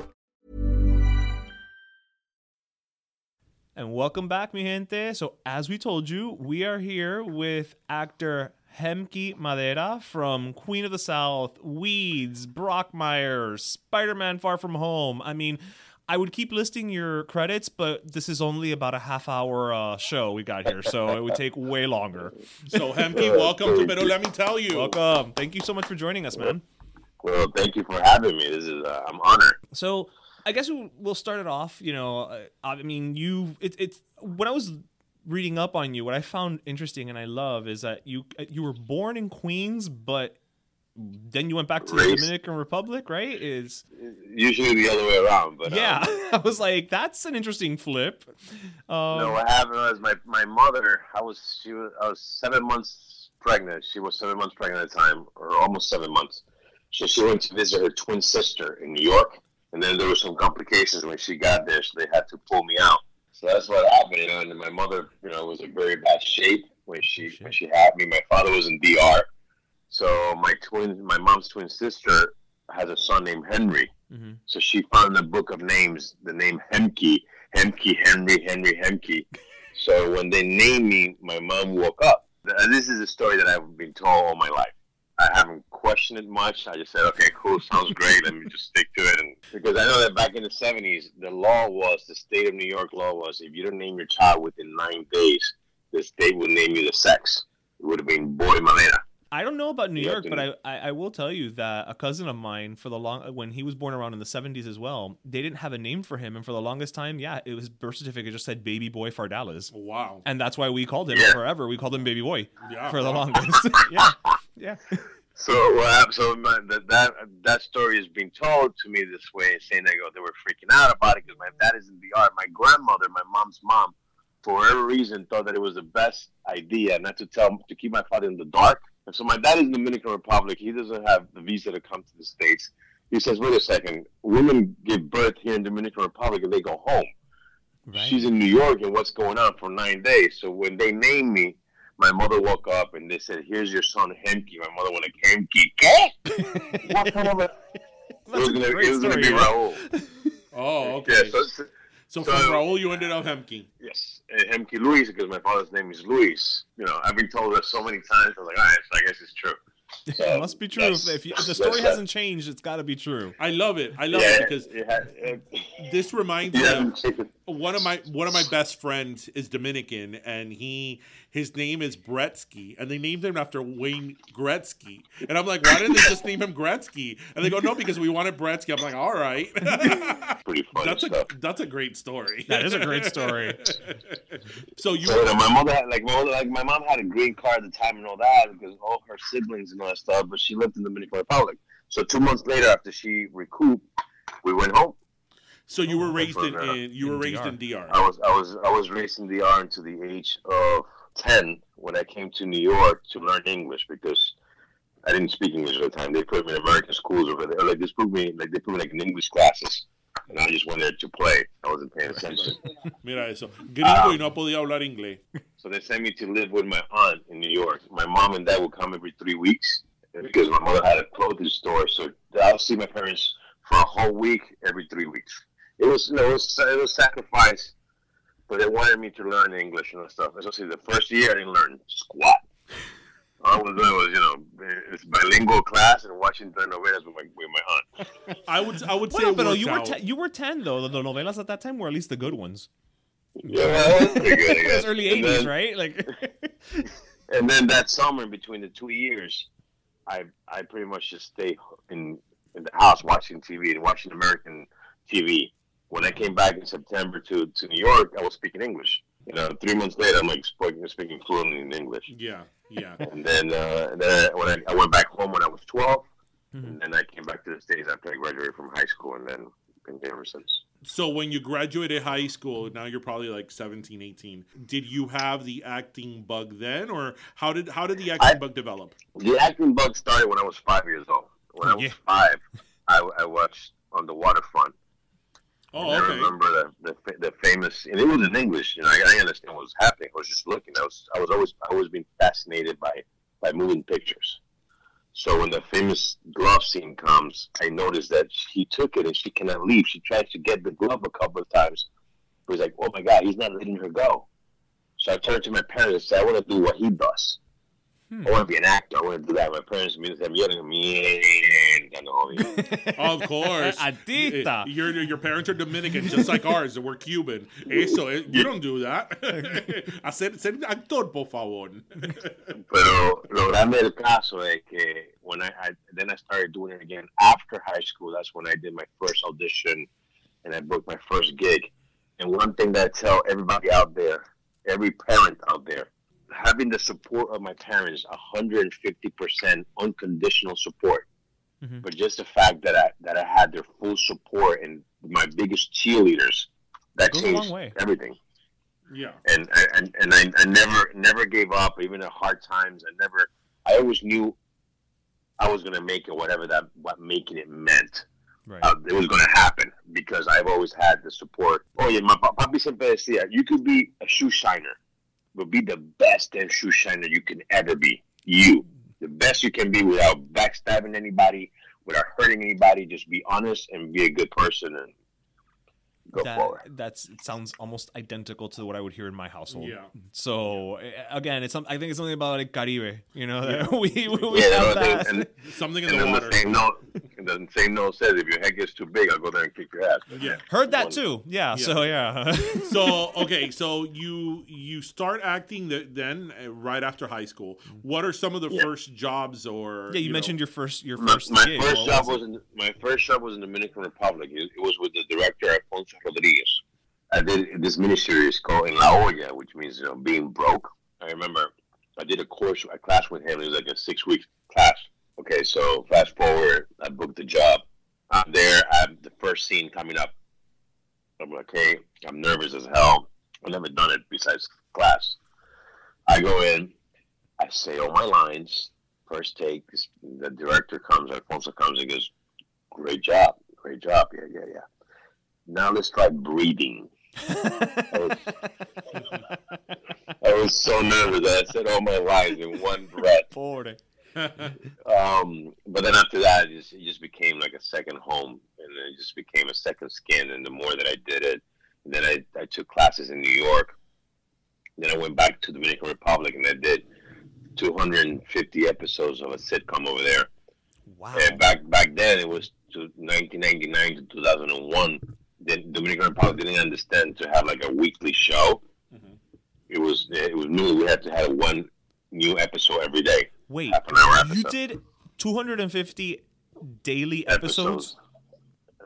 And welcome back, mi gente. So, as we told you, we are here with actor Hemky Madera from Queen of the South, Weeds, Brockmire, Spider Man Far From Home. I mean, I would keep listing your credits, but this is only about a half hour uh, show we got here, so it would take way longer. So Hemky, welcome to Pero Let Me Tell You. Welcome. Thank you so much for joining us, man. Well, thank you for having me. This is uh, I'm honored. So I guess we'll, start it off. You know, uh, I mean, you it, it's when I was reading up on you, what I found interesting and I love is that you uh, you were born in Queens, but then you went back to the Dominican Republic, right? Is Usually the other way around, but yeah, Um, I was like, that's an interesting flip. Um, no, what happened was my my mother. I was she was I was seven months pregnant. She was seven months pregnant at the time, or almost seven months. So she went to visit her twin sister in New York, and then there were some complications when she got there, so they had to pull me out. So that's what happened, you know. And my mother, you know, was in very bad shape when she when she had me. My father was in DR, so my twin, my mom's twin sister, has a son named Henry. Mhm. So she found in the book of names the name Hemky, Hemky, Henry, Henry, Hemky. So when they named me, my mom woke up. This is a story that I've been told all my life. I haven't questioned it much. I just said, okay, cool, sounds great. Let me just stick to it. And because I know that back in the '70s, the law was the state of New York law was if you don't name your child within nine days, the state would name you the sex. It would have been boy Malena. I don't know about New Yeah, York, but I, I I will tell you that a cousin of mine for the long when he was born around in the 70s as well, they didn't have a name for him, and for the longest time, yeah, it was birth certificate just said Baby Boy Fardales, Wow. and that's why we called him Yeah. forever. We called him Baby Boy Yeah. for the longest. yeah, yeah. So happened? So my, that that that story is being told to me this way, saying they go they were freaking out about it because my dad is in the art. My grandmother, my mom's mom, for whatever reason, thought that it was the best idea not to tell to keep my father in the dark. And so my dad is in the Dominican Republic. He doesn't have the visa to come to the states. He says, "Wait a second, women give birth here in Dominican Republic and they go home. She's in New York, and what's going on for nine days?" So when they name me. My mother woke up and they said, "Here's your son Hemky." My mother went like, "Hemky, ¿qué?" what kind of a? it was gonna, great it was gonna be yeah. Raul. Oh, Yeah, okay. so, so, so- from Raul, you ended up Hemky. yes, and Hemky Luis because my father's name is Luis. You know, I've been told that so many times. I'm like, all right, so I guess it's true. So It must be true. If, if, you, if the story that. hasn't changed, it's got to be true. I love it. I love yeah, it because it had- it- this reminds me of one of my one of my best friends is Dominican, and he his name is Bretsky, and they named him after Wayne Gretzky. And I'm like, why didn't they just name him Gretzky? And they go, no, because we wanted Bretsky. I'm like, all right, pretty funny that's a that's a great story. That is a great story. so you So you know, my mother had like my mother, like my mom had a green card at the time and all that because all her siblings and all that stuff, but she lived in the Dominican Republic. So two months later, after she recouped, we went home. so you were raised in, in you were in raised DR. in DR. I was I was I was raised in DR until the age of ten when I came to New York to learn English because I didn't speak English at the time. They put me in American schools over there. Like they put me like they put me like in English classes, and I just went there to play. I wasn't paying attention. Mira eso, gringo y no um, podía hablar inglés. So they sent me to live with my aunt in New York. My mom and dad would come every three weeks because my mother had a clothing store. So I'll see my parents for a whole week every three weeks. It was, you know, it was, it was sacrifice, but they wanted me to learn English and stuff. Especially the first year, I didn't learn squat. All I was doing was, you know, it's bilingual class and watching telenovelas with my with my aunt. I would I would say Well, it but worked you were out. ten, you were ten though. The novelas at that time were at least the good ones. Yeah, well, that was pretty good. I It was early '80s, right? Like, and then that summer between the two years, I I pretty much just stayed in in the house watching TV and watching American TV. When I came back in September to, to New York, I was speaking English. You know, three months later, I'm like speaking, speaking fluently in English. Yeah, yeah. And then, uh, and then I, when I, I went back home when I was 12, Mhm. and then I came back to the States after I graduated from high school, and then been here ever since. So when you graduated high school, now you're probably like 17, 18. Did you have the acting bug then or how did how did the acting I- bug develop? The acting bug started when I was five years old. When I was Yeah. five, I, I watched on the waterfront. Oh, And I remember the, the the famous, and it was in English. You know, I, I understand what was happening. I was just looking. I was I was always I always been fascinated by by moving pictures. So when the famous glove scene comes, I noticed that he took it and she cannot leave. She tries to get the glove a couple of times. It was like, oh my god, he's not letting her go. So I turned to my parents and said, I want to do what he does. Hmm. I want to be an actor. I want to do that. My parents me them yelling at me. And all that. Of course. Adita. Your your parents are Dominican, just like ours, and we're Cuban. Eso, eh, you don't do that. Hacer, ser actor, por favor. Pero lo grande del caso es que when I, I then I started doing it again after high school. That's when I did my first audition and I booked my first gig. And one thing that I tell everybody out there, every parent out there, having the support of my parents, 150% unconditional support. Mhm. But just the fact that I that I had their full support and my biggest cheerleaders, that Goes changed way. everything Yeah. and and and I, I never never gave up even at hard times i never i always knew i was going to make it whatever that what making it meant right. uh, it was going to happen because i've always had the support oh yeah my pa- papi siempre decía you could be a shoe shiner but be the best damn shoe shiner you can ever be you the best you can be without backstabbing anybody without hurting anybody. Just be honest and be a good person and go that, forward. That's it sounds almost identical to what I would hear in my household. Yeah. So uh, again, it's some, I think it's something about like Caribe. You know, that we, we yeah, have no, that. and, Something in and the then water. the same note, and the same note says, if your head gets too big, I'll go there and kick your ass. Yeah. Heard that One- too. Yeah. So yeah. so okay, so you you start acting th- then uh, right after high school. What are some of the first jobs or yeah, you, know- mentioned your first your My, first my gig. first What job was was in my first job was in Dominican Republic. It, it was with the director Alfonso Rodriguez. I did this miniseries called In La Olla, which means you know being broke. I remember I did a course, a class with him. It was like a six week class. Okay, so fast forward, I booked the job. I'm there. I have the first scene coming up. I'm like, hey, I'm nervous as hell. I've never done it besides class. I go in, I say all my lines. First take, the director comes, Alfonso comes and goes, great job, great job, yeah, yeah, yeah. Now let's try breathing. I was, I was so nervous. I said all my lines in one breath. Forty. Um, but then after that, it just, it just became like a second home, and it just became a second skin. And the more that I did it, then I, I took classes in New York. Then I went back to the Dominican Republic, and I did 250 episodes of a sitcom over there. Wow. And back back then, it was to 1999 to 2001. The Dominican Republic didn't understand to have like a weekly show. It was it was new. We had to have one new episode every day. Wait, half an hour you episode. did 250 daily episodes?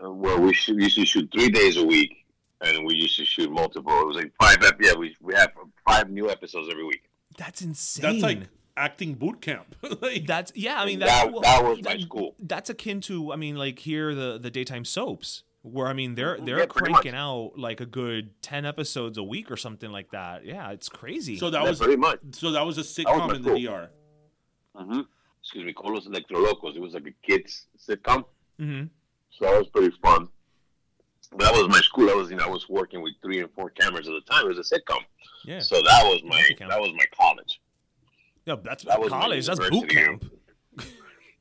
Uh, well, we should, used to shoot three days a week, and we used to shoot multiple. It was like five. ep- Yeah, we we have five new episodes every week. That's insane. That's like acting boot camp. Like, That's yeah. I mean, That- well, that was my school. That's akin to I mean, like here the the daytime soaps where I mean they're they're Yeah, cranking out like a good ten episodes a week or something like that. Yeah, it's crazy. so that Yeah, was pretty much. so that was a sitcom my in the school. DR. hmm Excuse me, Colos Electro Locos. It was like a kids sitcom, hmm so that was pretty fun. But that was my school. I was you know I was working with three and four cameras at the time. It was a sitcom, yeah, so that was my that was my college. yeah. That's that was my college. That's boot camp.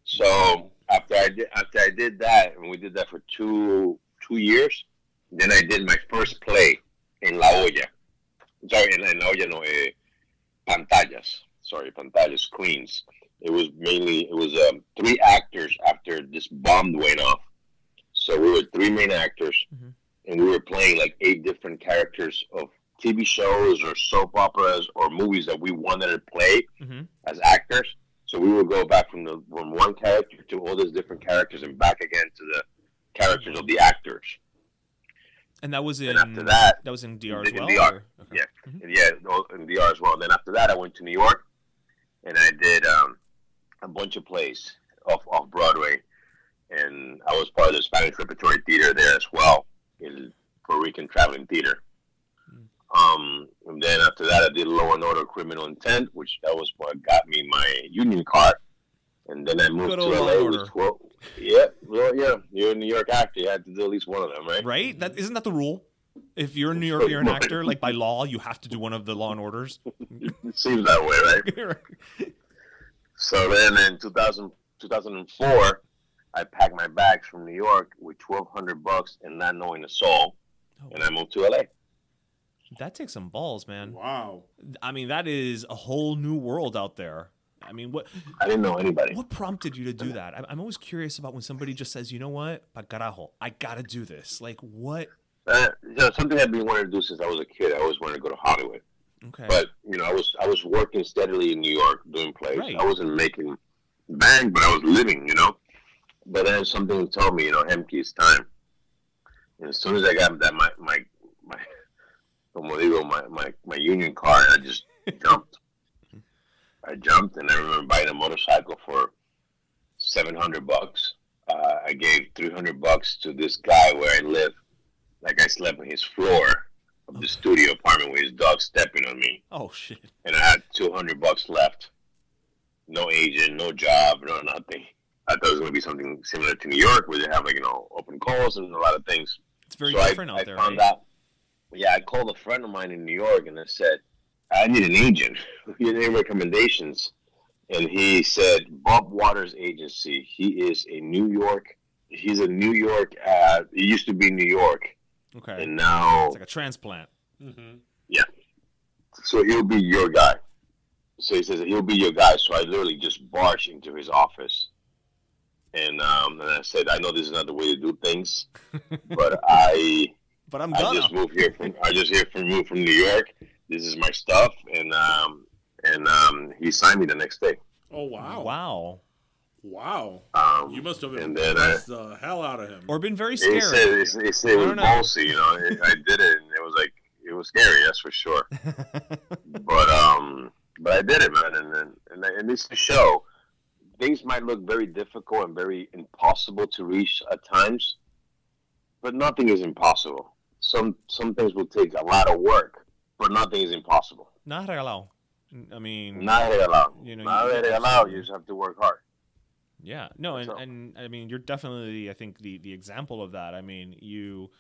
So after I did after I did that, and we did that for two two years, then I did my first play in La Olla. Sorry, in, in La Olla, no, eh, pantallas. Sorry, pantallas screens. It was mainly it was um, three actors after this bomb went off. So we were three main actors, Mhm. and we were playing like eight different characters of TV shows or soap operas or movies that we wanted to play hmm as actors. So we would go back from the from one character to all these different characters and back again to the characters of the actors. And that was in And after that, that was in DR as in well. DR, or- okay. yeah, Mhm. and yeah, in DR as well. And Then after that, I went to New York, and I did um, a bunch of plays off off Broadway, and I was part of the Spanish Repertory Theater there as well, in Puerto Rican Traveling Theater. Um, and then after that, I did Law and Order: Criminal Intent, which that was what got me my union card. And then I moved Good to LA and with Order. Yeah, well, yeah, you're a New York actor. You had to do at least one of them, right? Right? That isn't that the rule? If you're in New York, you're an actor. Like by law, you have to do one of the Law and Orders. It seems that way, right? So then in 2000, 2004, I packed my bags from New York with 1200 bucks and not knowing a soul. Oh. And I moved to LA. that takes some balls, man. Wow. I mean, that is a whole new world out there. I mean, what I didn't know anybody. what prompted you to do that? I'm, I'm always curious about when somebody just says, "You know what, pa carajo, I gotta do this." Like, what? Uh, you know, something I've been wanting to do since I was a kid. I always wanted to go to Hollywood. Okay, But, you know, I was I was working steadily in New York doing plays. Right. I wasn't making bang, but I was living, you know. But then something told me, you know, Hemky, it's time. And as soon as I got that my my my como digo, my, my, my union card, I just jumped. I jumped and I remember buying a motorcycle for seven hundred bucks. Uh, I gave three hundred bucks to this guy where I live. Like I slept on his floor of the studio apartment with his dog stepping on me oh shit, and I had 200 bucks left. No agent, no job, no nothing. I thought it was going to be something similar to New York where they have like, you know, open calls and a lot of things. it's very so different I, out there. found Right? out, yeah, I called a friend of mine in New York and I said, I need an agent. He had any recommendations? And he said, Bob Waters Agency. He is a New York, he's a New York, uh, he used to be New York. Okay. and now It's like a transplant. yeah. So he'll be your guy. So he says he'll be your guy. So I literally just barged into his office, and um, and I said, I know this is not the way to do things, but I But I'm I gonna. just moved here from I just here from moved from New York. This is my stuff, and um and um he signed me the next day. Oh wow. Wow. Wow. Um, You must have and then I, impressed the hell out of him. Or been very He scary. said, he said, he said it I was ballsy, you know. I I did it, and it was like it was scary, that's for sure. but um, but I did it, man, and and and, and this to show things might look very difficult and very impossible to reach at times, but nothing is impossible. Some some things will take a lot of work, but nothing is impossible. Not regalado. I mean, Not regalado. You know, Not you- regalado. You just have to work hard. Yeah, no, and, So- and I mean, you're definitely, I think, the the example of that. I mean, you,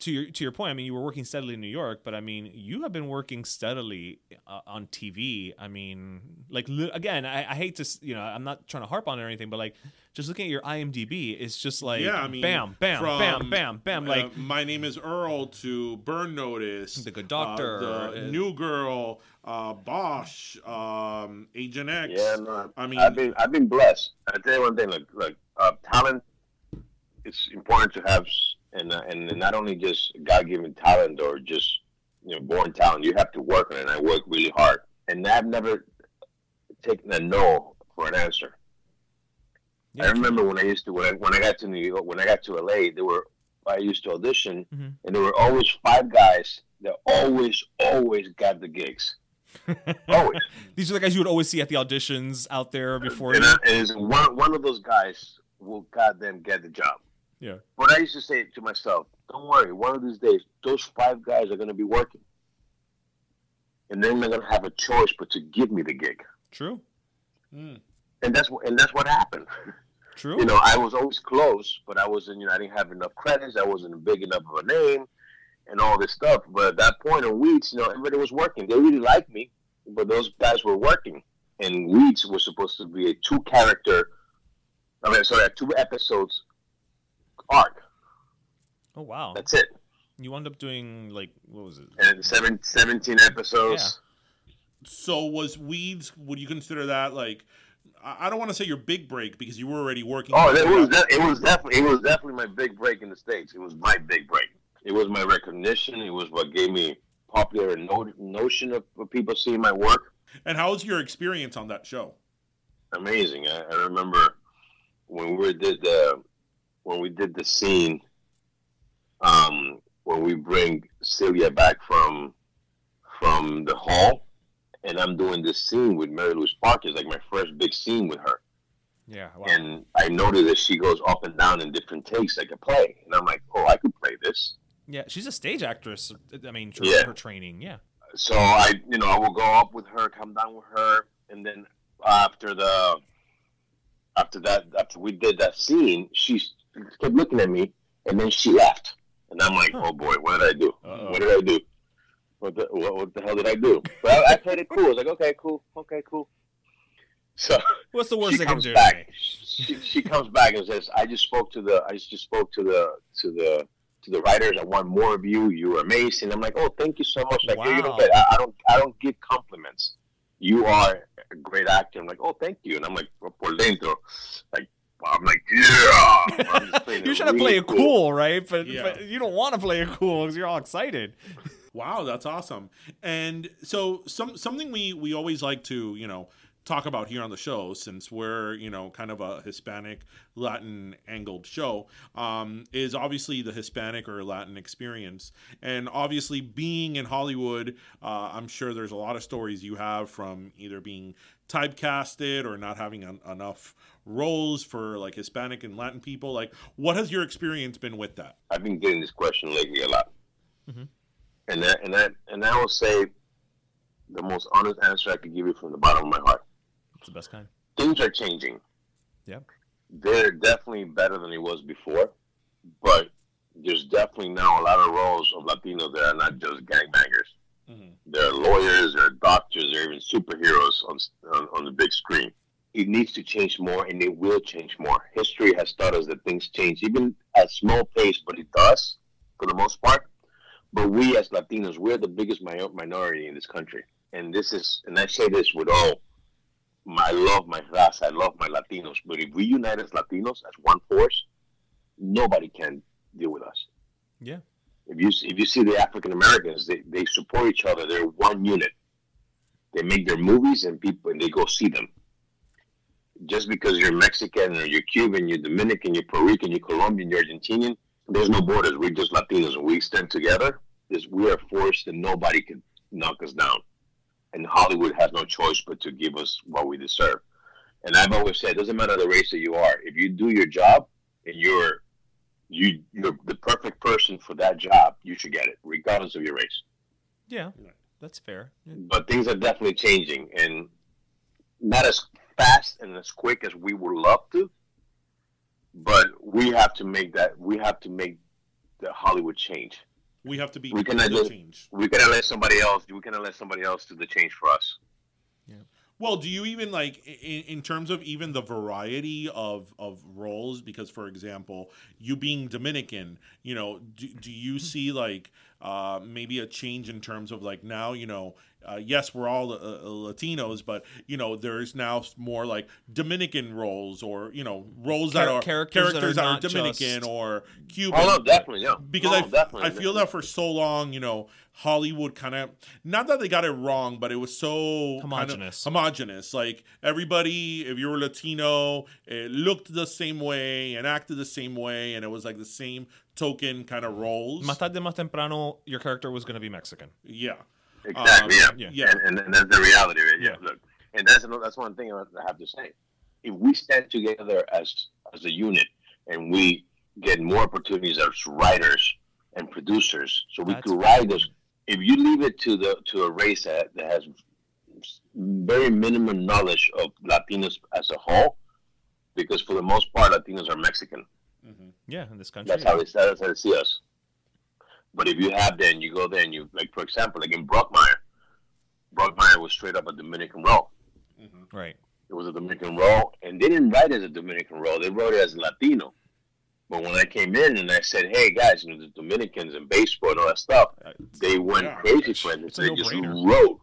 to your to your point, I mean, you were working steadily in New York, but I mean, you have been working steadily uh, on TV. I mean, like li- again, I, I hate to, you know, I'm not trying to harp on it or anything, but like, just looking at your IMDb, it's just like, yeah, I mean, bam, bam, from, bam, bam, bam, uh, like. my name is Earl to Burn Notice, The Good uh, Doctor, the uh, New Girl, uh, Bosch, um, Agent X. Yeah, no, I mean, I've been I've been blessed. I tell you one thing, like like uh, talent, it's important to have, s- and uh, and not only just God given talent or just you know born talent. You have to work on it. And I work really hard, and I've never taken a no for an answer. yeah, I remember when I used to when I, when I got to New York, when I got to LA, there were I used to audition, Mhm. and there were always five guys that always always got the gigs. always. These are the guys you would always see at the auditions out there before And, you. And one one of those guys will goddamn get the job. Yeah. But I used to say to myself, "Don't worry, one of these days, those five guys are going to be working, and then they're going to have a choice but to give me the gig." True. Hmm. And that's what and that's what happened. True. You know, I was always close, but I wasn't. You know, I didn't have enough credits. I wasn't big enough of a name, and all this stuff. But at that point in Weeds, you know, everybody was working. They really liked me, but those guys were working. And Weeds was supposed to be a two character. I mean, sorry, a two episodes arc. oh wow. That's it. You wound up doing like what was it? And seven, 17 episodes. so was Weeds? Would you consider that like? I I don't want to say your big break because you were already working. Oh, it was de- it was definitely it was definitely my big break in the states. It was my big break. It was my recognition. It was what gave me popular no- notion of, of people seeing my work. And how was your experience on that show? Amazing. I, I remember when we did the when we did the scene um, when we bring Celia back from from the hall, and I'm doing this scene with Mary Louise Parker. It's like my first big scene with her. Yeah. Wow. and I noticed that she goes up and down in different takes like a play, and I'm like, oh, I could play this. yeah, she's a stage actress. I mean, her, Yeah. her training. Yeah. So I, you know, I will go up with her, come down with her, and then after the, after that, after we did that scene, she kept looking at me, and then she left, and I'm like, oh boy, what did I do? Uh-oh. What did I do? What the what, what the hell did I do? But I, I played it cool. I was like, okay, cool, okay, cool. So What's the worst she they can comes do? back. She, she comes back and says, "I just spoke to the I just spoke to the to the to the writers. I want more of you. You are amazing." I'm like, "Oh, thank you so much." Like, "Hey, you Wow. don't I, I don't I don't give compliments. You are a great actor. I'm like, "Oh, thank you." And I'm like, por dentro, like I'm like, "Yeah." I'm You're it trying to play really it cool, right? But, Yeah. but you don't want to play it cool because you're all excited. Wow, that's awesome. And so some something we we always like to, you know, talk about here on the show since we're, you know, kind of a Hispanic Latin angled show, um, is obviously the Hispanic or Latin experience. And obviously being in Hollywood, uh, I'm sure there's a lot of stories you have from either being typecasted or not having en- enough roles for like Hispanic and Latin people. Like what has your experience been with that? I've been getting this question lately a lot, Mhm. and that and that and I will say the most honest answer I could give you from the bottom of my heart. It's the best kind. things are changing. Yep. They're definitely better than it was before, but there's definitely now a lot of roles of Latinos that are not just gangbangers. Mhm. They're lawyers, they're doctors, they're even superheroes on, on on the big screen. It needs to change more, and it will change more. History has taught us that things change, even at small pace, but it does. for the most part. But we as Latinos, we're the biggest mi- minority in this country, and this is, and I say this with all. My, I love my raza, I love my Latinos, but if we unite as Latinos as one force, nobody can deal with us. Yeah. If you if you see the African Americans, they, they support each other. They're one unit. They make their movies and people and they go see them. Just because you're Mexican or you're Cuban, you're Dominican, you're Puerto Rican, you're Colombian, you're Argentinian, there's no borders. We're just Latinos and we stand together. This we are forced and nobody can knock us down. And Hollywood has no choice but to give us what we deserve. And I've always said, it doesn't matter the race that you are. If you do your job and you're you you're the perfect person for that job, you should get it, regardless of your race. Yeah. That's fair. But things are definitely changing, and not as fast and as quick as we would love to. But we have to make that. We have to make the Hollywood change. We have to be We cannot just. change. We cannot let somebody else. We cannot let somebody else do the change for us. Well, do you even like in, in terms of even the variety of of roles? Because, for example, you being Dominican, you know, do, do you see like uh, maybe a change in terms of like now, you know, uh, yes, we're all uh, uh, Latinos, but you know, there's now more like Dominican roles or you know roles that are characters that are that are Dominican just- or Cuban. Oh no, definitely, yeah. because no, I, definitely. I feel that for so long, you know, Hollywood kind of not that they got it wrong, but it was so Homogenous. Kinda homogenous. Like everybody, if you were Latino, it looked the same way and acted the same way, and it was like the same token kind of roles. Más tarde, más temprano, your character was going to be Mexican. yeah. Exactly. Um, yeah. yeah. And, and, and that's the reality of it. Yeah. Yeah. Look, and that's another, that's one thing I have to say. If we stand together as as a unit and we get more opportunities as writers and producers, so we That's could write this. If you leave it to the to a race that, that has very minimum knowledge of Latinos as a whole, because for the most part, Latinos are Mexican. Mm-hmm. Yeah, in this country. That's how they that's how they see us. But if you have then you go there and you like for example, like in Brockmire, Brockmire was straight up a Dominican role. Mm-hmm. Right. It was a Dominican role, and they didn't write it as a Dominican role. They wrote it as Latino. But when I came in and I said, "Hey guys, you know the Dominicans and baseball and all that stuff," uh, they went yeah, crazy for it. So they just wrote.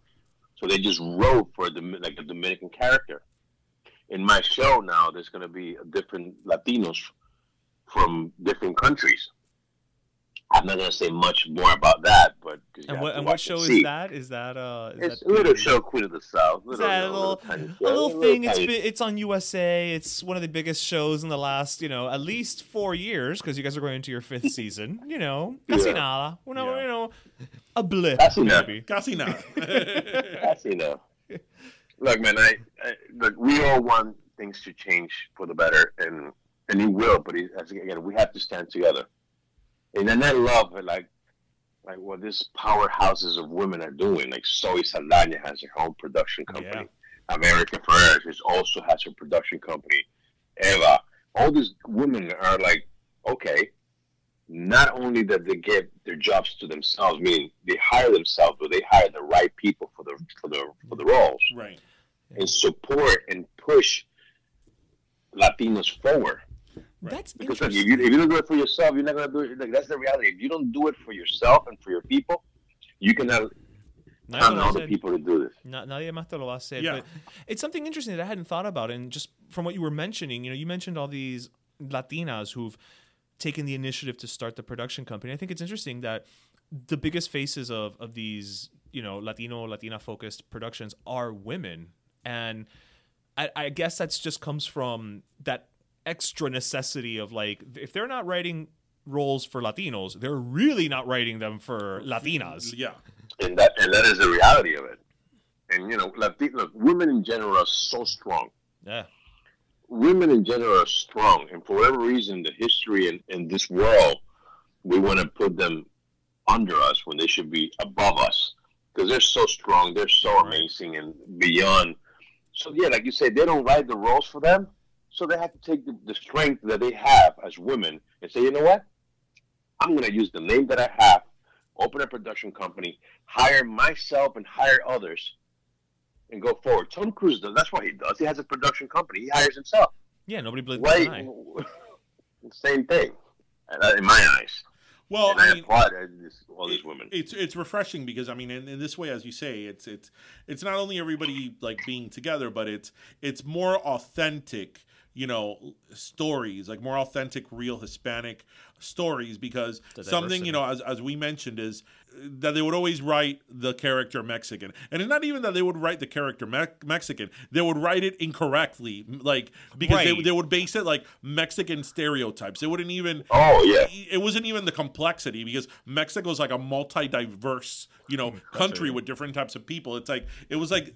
So they just wrote for the like a Dominican character. In my show now, there's going to be different Latinos from different countries. I'm not going to say much more about that, but And what and what show and is that? Is that uh? Is It's that a little the- show, Queen of the South. Is that a you know, little, a show, little thing? It's tiny been, it's on USA. It's one of the biggest shows in the last, you know, at least four years because you guys are going into your fifth season. You know, casi Yeah. nada. You know, Yeah. you know, a blip Casi nada. maybe. Casi nada. That's enough. Look, man, I, I look. We all want things to change for the better, and and he will. But as again, we have to stand together. And then I love like like what these powerhouses of women are doing. Like Zoe Saldana has her own production company. America Ferrer is also has her production company. Eva, all these women are like, okay, not only that they get their jobs to themselves, meaning they hire themselves, but they hire the right people for the for the for the roles right. and support and push Latinos forward. That's Because interesting. if you, if you don't do it for yourself, you're not gonna do it. Like that's the reality. If you don't do it for yourself and for your people, you cannot Nadie count lo on hace. other people to do this. Na- nadie más te lo va a hacer. Yeah. But it's something interesting that I hadn't thought about. And just from what you were mentioning, you know, you mentioned all these Latinas who've taken the initiative to start the production company. I think it's interesting that the biggest faces of, of these, you know, Latino, Latina focused productions are women. And I, I guess that's just comes from that extra necessity of like, if they're not writing roles for Latinos, they're really not writing them for Latinas. Yeah. and that and that is the reality of it. And you know, Lati- look, women in general are so strong. Yeah. Women in general are strong, and for whatever reason, the history in, in this world, we want to put them under us when they should be above us because they're so strong, they're so amazing, and beyond. So yeah, like you said, they don't write the roles for them, so they have to take the, the strength that they have as women and say, you know what, I'm going to use the name that I have, open a production company, hire myself and hire others, and go forward. Tom Cruise does. That's what he does. He has a production company. He hires himself. Yeah, nobody an. Why? Same thing, in my eyes. Well, and I I, mean, applaud all these women. It's it's refreshing because I mean, in, in this way, as you say, it's it's it's not only everybody like being together, but it's it's more authentic, you know, stories like more authentic, real Hispanic stories because something you know, as as we mentioned, is that they would always write the character Mexican, and it's not even that they would write the character Me- Mexican; they would write it incorrectly, like because they, Right. they would base it like Mexican stereotypes. it wouldn't even oh yeah, it wasn't even the complexity because Mexico's like a multi-diverse, you know, country with different types of people. It's like it was like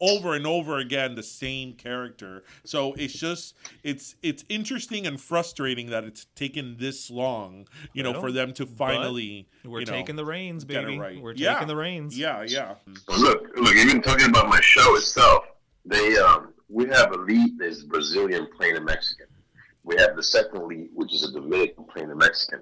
over and over again the same character. So it's just it's it's interesting and frustrating that it's taken this long, you know, Well, for them to finally We're you know, taking the reins, get it baby. right. We're Yeah. taking the reins. Yeah, yeah. Look, look. Even talking about my show itself, they um, we have a lead that's Brazilian playing a Mexican. We have the second lead, which is a Dominican playing a Mexican.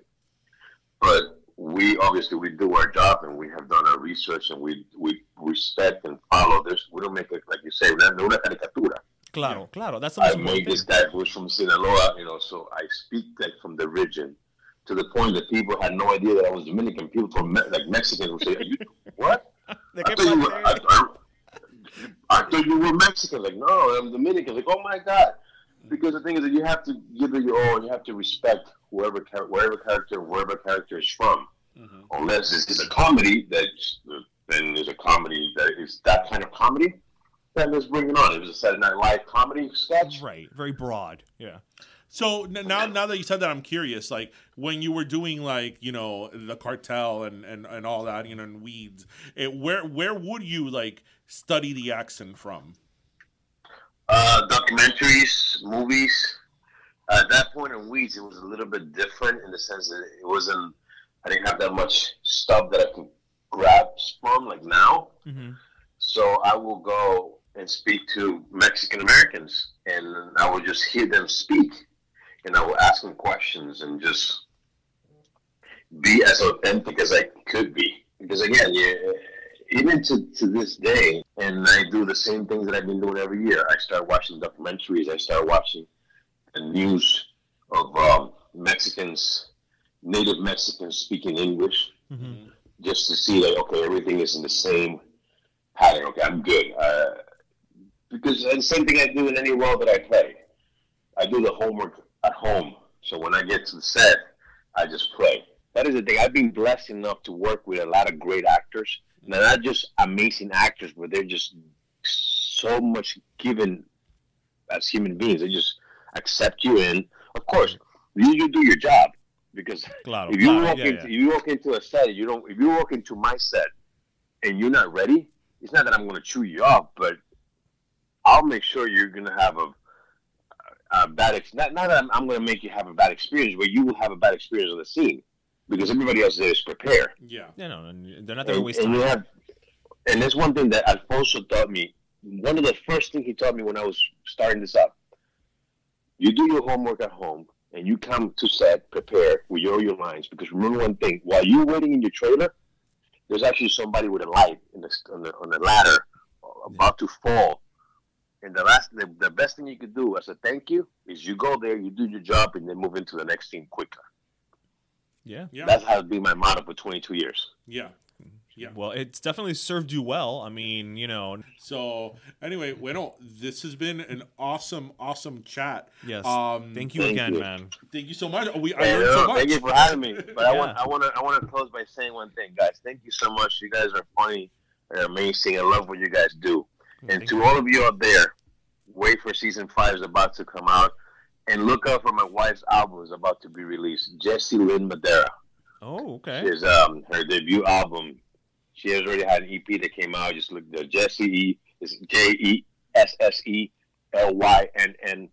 But we obviously we do our job and we have done our research and we we respect and follow this. We don't make it like you say, una, una caricatura. Claro, claro. That's the I most important made this guy who's from Sinaloa, you know, so I speak like from the region to the point that people had no idea that I was Dominican. People from Me- like Mexicans would say, Are you, "What? I thought, you were, I. I, I thought you were Mexican." Like, no, I'm Dominican. Like, oh my god. Mm. Because the thing is that you have to give it your all. You have to respect whoever, wherever character, wherever character is from. Unless this is a comedy, that then there's a comedy that is that kind of comedy. Then let's bring it on. If it's a Saturday Night Live comedy sketch, Right. Very broad. Yeah. So now, now that you said that, I'm curious. Like when you were doing like you know the cartel and and, and all that, you know, and weeds. It, where where would you like study the accent from? Uh, documentaries, movies. At that point in Weeds, it was a little bit different in the sense that it wasn't. I didn't have that much stuff that I could grab from like now. Mm-hmm. So I will go and speak to Mexican Americans, and I will just hear them speak, and I will ask them questions and just be as authentic as I could be. Because again, yeah, even to, to this day, and I do the same things that I've been doing every year. I start watching documentaries. I start watching news of um, Mexicans, native Mexicans speaking English, Mm-hmm. just to see like, okay, everything is in the same pattern. Okay, I'm good. Uh, because and the same thing I do in any role that I play. I do the homework at home. So when I get to the set, I just play. That is the thing. I've been blessed enough to work with a lot of great actors. Now, not just amazing actors, but they're just so much given as human beings. They just accept you in. Of course, you, you do your job because Claro, if you claro, walk yeah, into yeah. you walk into a set, you don't. If you walk into my set and you're not ready, it's not that I'm going to chew you off, but I'll make sure you're going to have a, a bad. Ex- not not that I'm, I'm going to make you have a bad experience, but you will have a bad experience on the scene because everybody else there is prepared. Yeah. Yeah, no, no, they're not there to And, waste and time. have, and that's one thing that Alfonso taught me. One of the first things he taught me when I was starting this up. You do your homework at home, and you come to set prepared with all your lines. Because remember one thing: while you're waiting in your trailer, there's actually somebody with a light in the, on the on the ladder about to fall. And the last, the, the best thing you could do as a thank you is you go there, you do your job, and then move into the next scene quicker. Yeah. Yeah. That's how been my motto for 22 years. Yeah. Yeah. Well, it's definitely served you well. I mean, you know, So anyway, bueno, this has been an awesome, awesome chat. yes. Um, thank you thank again, you. man. Thank you so much. We I Hey, learned no, so much. Thank you for having me. But I want I want to I want to close by saying one thing, guys. Thank you so much. You guys are funny and amazing. I love what you guys do. And to you. all of you out there, wait for season five is about to come out, and look out for my wife's album is about to be released. Jessie Lynn Madera. Oh, okay. She has um her debut album. She has already had an EP that came out. Just look the Jessie E is J E S S E L Y N N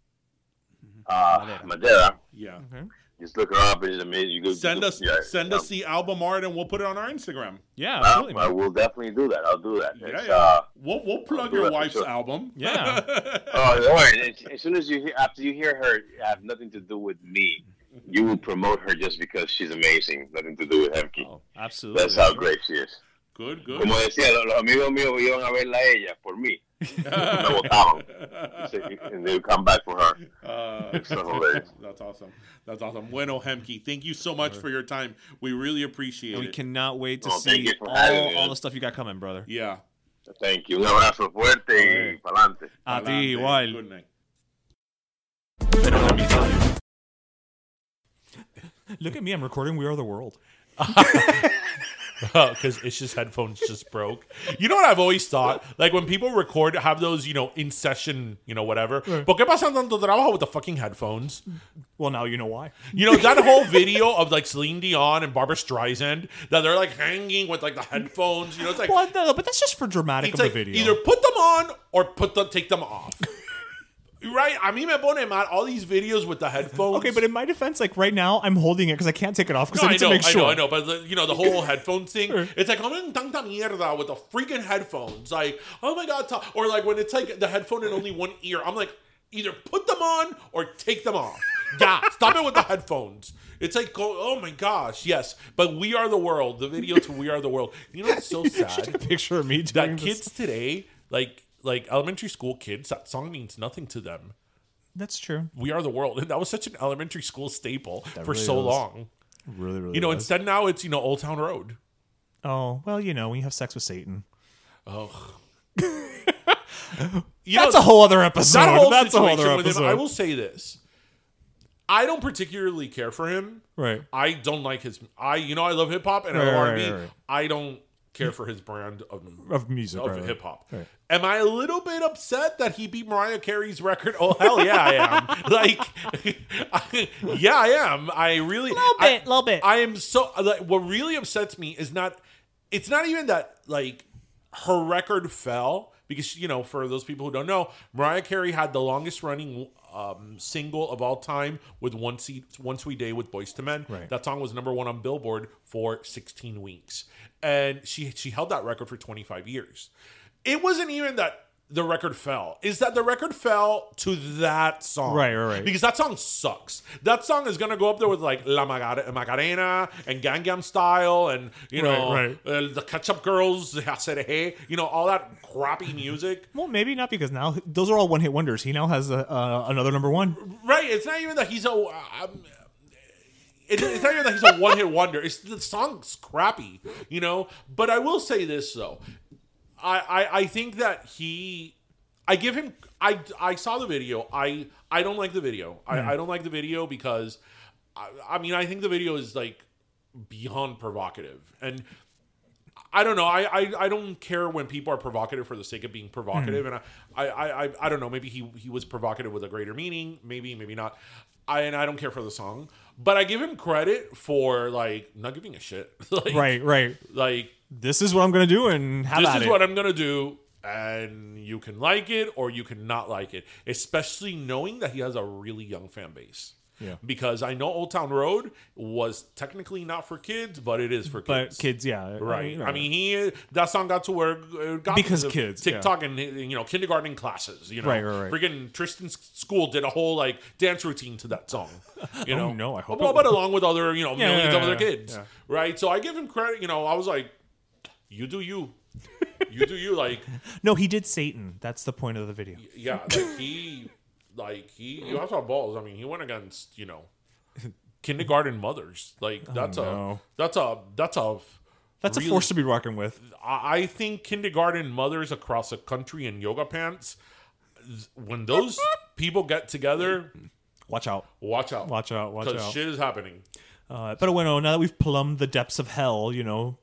uh Madera. Madera. yeah. Okay. Just look her up. It's amazing. You go, Send us yeah, send um, us the album art and we'll put it on our Instagram. Yeah, Uh, absolutely, I man. will definitely do that. I'll do that. Yeah, It's, yeah. Uh, we'll we'll plug do your wife's sure. album. Yeah. oh, don't worry. As- As soon as you hear, after you hear her, have nothing to do with me. You will promote her just because she's amazing. Nothing to do with Hemky. Oh, absolutely. That's how great she is. Good, good. Como decía, los, los amigos míos iban a verla a ella por mí. Me votaban. And they come back for her. Uh, It's so hilarious. That's awesome. That's awesome. Bueno, Hemky, thank you so much for your time. We really appreciate And we cannot wait to Oh, see you for having all, all the stuff you got coming, brother. yeah. Thank you. Un abrazo fuerte y pa'lante. A ti igual. Good night. Look at me, I'm recording We Are the World. Oh, because Ish's headphones just broke. You know what I've always thought? Like when people record, have those, you know, in session, you know, whatever. ¿Por qué pasan tanto trabajo with the fucking headphones? Well, now you know why. You know, that whole video of like Celine Dion and Barbra Streisand that they're like hanging with like the headphones. You know, it's like, Well, no, but that's just for dramatic it's of like a video. either put them on or put them, take them off. Right? I mean, me pone mal all these videos with the headphones. Okay, but in my defense, like right now, I'm holding it because I can't take it off because No, I I need know, to make I sure. know, I know, but you know the whole headphones thing. It's like I'm in tanta mierda with the freaking headphones. Like, oh my god, or like when it's like the headphone in only one ear. I'm like, either put them on or take them off. Yeah, stop it with the headphones. It's like, oh my gosh, yes. But we are the world. The video to We Are the World. You know it's so should a sad? picture of me doing that this. kids today, like like elementary school kids, that song means nothing to them. That's true. We are the world, and that was such an elementary school staple That for really so was. long. Really, really. You know, was. instead now it's you know Old Town Road. Oh well, you know, when you have sex with Satan, Oh, that's a whole other episode. That whole that's a whole situation other with him. episode. I will say this: I don't particularly care for him. Right. I don't like his. I you know I love hip hop and I Right, love right, R and B. right, right. I don't care for his brand of Of music, of right, right. hip hop. Right. Am I a little bit upset that he beat Mariah Carey's record? Oh hell yeah, I am. like, I- yeah, I am. I really, little bit, little bit. I am so. Like, what really upsets me is not. It's not even that like her record fell because you know for those people who don't know, Mariah Carey had the longest running um, single of all time with one seat, one sweet day with Boyz II Men. Right. That song was number one on Billboard for 16 weeks, and she she held that record for 25 years. It wasn't even that the record fell; is that the record fell to that song, Right, right, right. Because that song sucks. That song is gonna go up there with like La Macarena and Gangnam Style, and you know Right, Uh, the Ketchup Girls, the Aserejé, you know all that crappy music. Well, maybe not because now those are all one hit wonders. He now has a, uh, another number one. Right? It's not even that he's a. Um, it- it's not even that he's a one hit wonder. It's the song's crappy, you know. But I will say this though, I I, I think that he, I give him. I I saw the video. I I don't like the video. I, hmm. I don't like the video because, I, I mean I think the video is like beyond provocative and. I don't know. I, I I don't care when people are provocative for the sake of being provocative, hmm. and I, I I I- I don't know. Maybe he he was provocative with a greater meaning. Maybe maybe not. I and I don't care for the song, but I give him credit for like not giving a shit. like, Right, right. Like This is what I'm gonna do, and have this is it. what I'm gonna do, and you can like it or you can not like it. Especially knowing that he has a really young fan base. Yeah. Because I know Old Town Road was technically not for kids, but it is for but kids. kids, yeah, Right. I mean, he that song got to where it got Because kids, yeah. TikTok and you know kindergarten classes. You know, Right, right, right. Freaking Tristan's school did a whole like dance routine to that song. You Oh, know, no, I hope Well, but along with other you know Yeah, millions yeah, of other yeah, kids, yeah. right? So I give him credit. You know, I was like, you do you, you do you. Like, no, he did Satan. That's the point of the video. yeah, like he, like he, you have to have balls. I mean, he went against you know kindergarten mothers. Like that's Oh, no. a that's a that's a That's really- a force to be reckoned with. I think kindergarten mothers across the country in yoga pants, when those people get together, Watch out. watch out. Watch out, watch out. shit is happening. Uh, but bueno, now that we've plumbed the depths of hell, you know,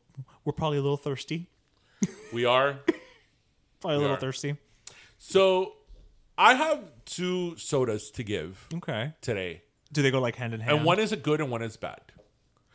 we're probably a little thirsty. We are. Probably a little are. thirsty. So I have two sodas to give Okay. today. Do they go like hand in hand? And one is a good and one is bad.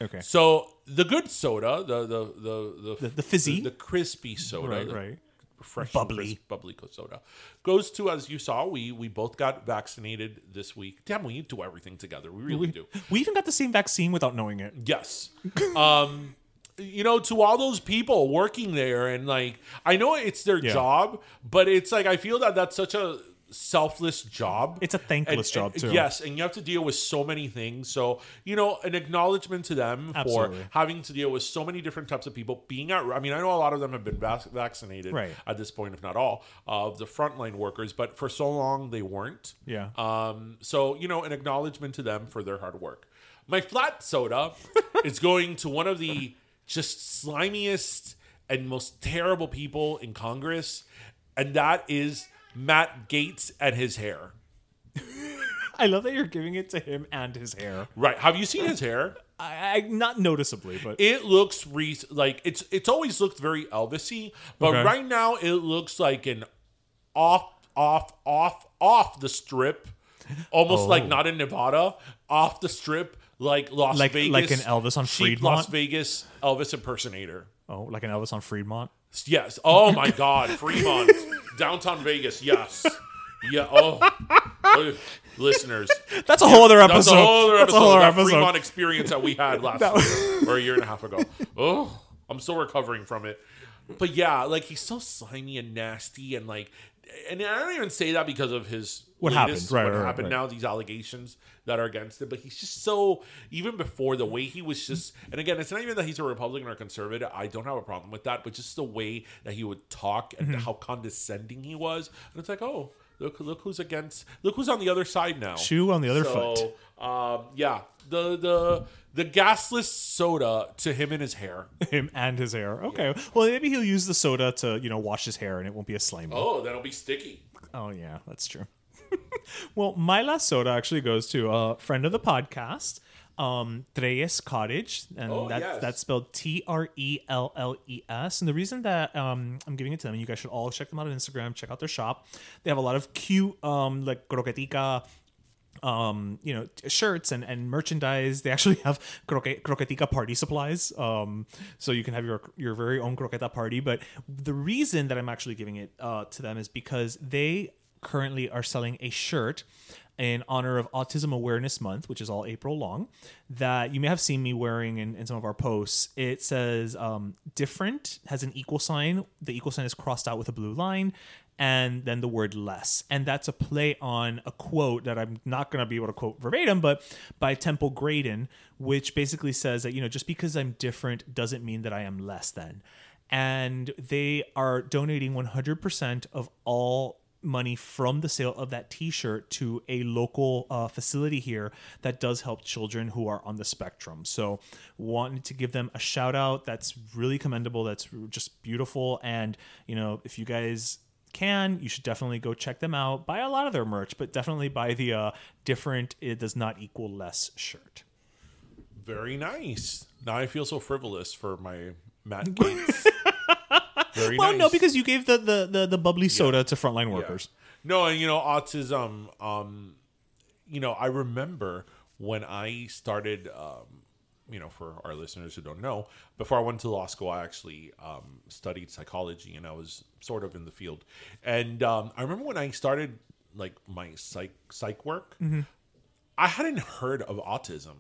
okay. So the good soda, the the the the, The- the fizzy? the, crispy soda, Right, the right. fresh, and Bubbly. crisp bubbly soda, goes to as you saw. We we both got vaccinated this week. Damn, we do everything together. We really do. we even got the same vaccine without knowing it. Yes. um, you know, to all those people working there, and like, I know it's their Yeah. job, but it's like I feel that that's such a selfless job. It's a thankless And- job, and- too. Yes, and you have to deal with so many things. So you know, an acknowledgement to them Absolutely. for having to deal with so many different types of people being at. I mean, I know a lot of them have been vac- vaccinated Right. at this point, if not all, of the frontline workers, but for so long they weren't. Yeah. Um, so, you know, an acknowledgement to them for their hard work. My flat soda is going to one of the just slimiest and most terrible people in Congress, and that is Matt Gaetz and his hair. I love that you're giving it to him and his hair. Right. Have you seen his hair? I, I not noticeably, but It looks re- like it's it's always looked very Elvisy, but Okay. right now it looks like an off off off off the strip, almost like oh. not in Nevada, off the strip like Las Oh. Like- Vegas, like an Elvis on Fremont? Las Vegas Elvis impersonator. oh, like an Elvis on Fremont. Yes. Oh my God, Fremont, downtown Vegas. Yes. Yeah. Oh, listeners, That's a whole other episode. that's a whole other episode. whole other that episode. Fremont experience that we had last year, or a year and a half ago. Oh, I'm still recovering from it. But yeah, like he's so slimy and nasty, and like, and I don't even say that because of his What latest- happened. Right, what right, happened right. now, these allegations that are against him. But he's just so even before the way he was just, and again, it's not even that he's a Republican or conservative. I don't have a problem with that, but just the way that he would talk and Mm-hmm. how condescending he was, and it's like, oh. Look, look who's against. Look who's on the other side now. Shoe on the other So, foot. Um, yeah, the the the gasless soda to him and his hair. Him and his hair. Okay. Well, maybe he'll use the soda to you know wash his hair, and it won't be a slimy. Oh, that'll be sticky. Oh yeah, that's true. well, my last soda actually goes to a friend of the podcast, um, Trelles Cottage, and Oh, that, yes. that's spelled T R E L L E S. And the reason that um, I'm giving it to them, and you guys should all check them out on Instagram, check out their shop. They have a lot of cute, um, like croquetica um, you know, shirts and, and merchandise. They actually have croque- croquetica party supplies. Um, so you can have your your very own croqueta party. But the reason that I'm actually giving it uh, to them is because they currently are selling a shirt in honor of Autism Awareness Month, which is all April long, that you may have seen me wearing in, in some of our posts. It says um, different, has an equal sign. The equal sign is crossed out with a blue line, and then the word less. And that's a play on a quote that I'm not going to be able to quote verbatim, but by Temple Grandin, which basically says that, you know, just because I'm different doesn't mean that I am less than. And they are donating 100% of all money from the sale of that t-shirt to a local uh, facility here that does help children who are on the spectrum. So wanted to give them a shout out. That's really commendable. That's just beautiful. And you know if you guys can you should definitely go check them out. Buy a lot of their merch but definitely buy the uh, different it does not equal less shirt. Very nice. Now I feel so frivolous for my Matt Gaetz. Very well nice. no because you gave the the the, the bubbly soda to frontline workers No, and you know, autism. Um, you know, I remember when I started. Um, you know, for our listeners who don't know, before I went to law school, I actually um, studied psychology, and I was sort of in the field. And um, I remember when I started like my psych psych work, Mm-hmm. I hadn't heard of autism.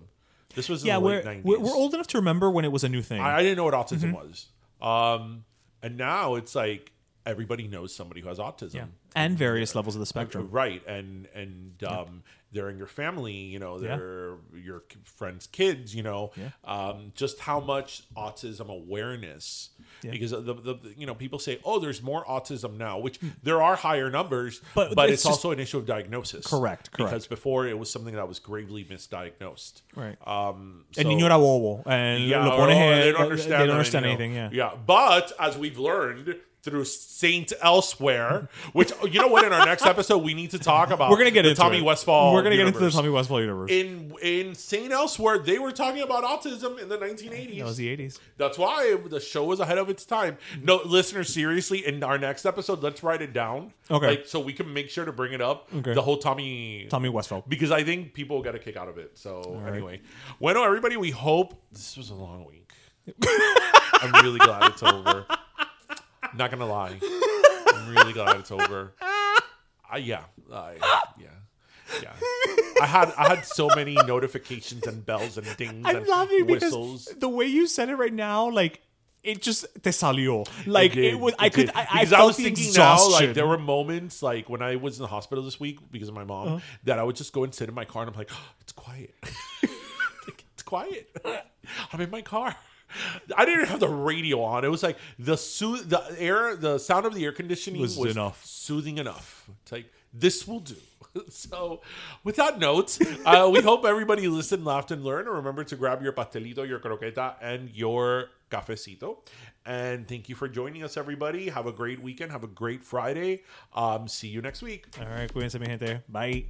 This was in yeah the we're, nineties. we're we're old enough to remember when it was a new thing I, I didn't know what autism was. Um, and now it's like everybody knows somebody who has autism. yeah and various levels of the spectrum Right, and and um, they're in your family, you know, they're your friends' kids, you know, um, just how much autism awareness. Because the, the, you know people say, oh, there's more autism now, which there are higher numbers, But but, it's it's, just- also an issue of diagnosis. Correct, correct. Because before it was something that was gravely misdiagnosed. Right. Um, so- niño era bobo. And yeah, lo or, pone oh, they don't understand, They don't understand anything. Yeah. yeah. But as we've learned through Saint Elsewhere, which you know what, in our next episode we need to talk about. We're gonna get the into Tommy it. Westphall. We're gonna get into the. Tommy Westphall universe. In in Saint Elsewhere, they were talking about autism in the 1980s. that was the '80s. That's why the show was ahead of its time. No, listeners, seriously, in our next episode, let's write it down. Okay. Like, so we can make sure to bring it up. Okay. The whole Tommy Tommy Westphall. because I think people get a kick out of it. So anyway, bueno, everybody, we hope this was a long week. I'm really glad it's over. Not gonna lie, I'm really glad it's over. Uh, yeah, I, yeah, yeah. I had I had so many notifications and bells and dings I'm and laughing because whistles. the way you said it right now, like it just te salió. Like did, it was. I could. did. I, I because felt was the thinking exhaustion. now, like there were moments, like when I was in the hospital this week because of my mom, Uh-huh. that I would just go and sit in my car and I'm like, it's quiet. Like, it's quiet. I'm in my car. I didn't have the radio on. It was like the sooth- the air, the sound of the air conditioning Was was, enough. soothing enough. It's like this will do. So, with that note, uh, we hope everybody listened, laughed, and learned. And remember to grab your pastelito, your croqueta, and your cafecito. And thank you for joining us, everybody. Have a great weekend. Have a great Friday. Um, see you next week. All right, cuídense, mi gente. Bye.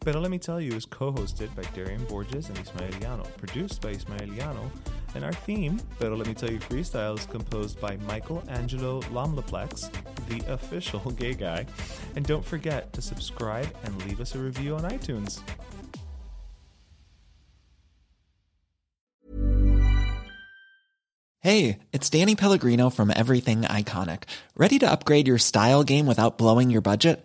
Pero Let Me Tell You is co-hosted by Darian Borges and Ismaeliano, produced by Ismaeliano, and our theme, Pero Let Me Tell You Freestyle, is composed by Michael Angelo the official gay guy. And don't forget to subscribe and leave us a review on iTunes. Hey, it's Danny Pellegrino from Everything Iconic. Ready to upgrade your style game without blowing your budget?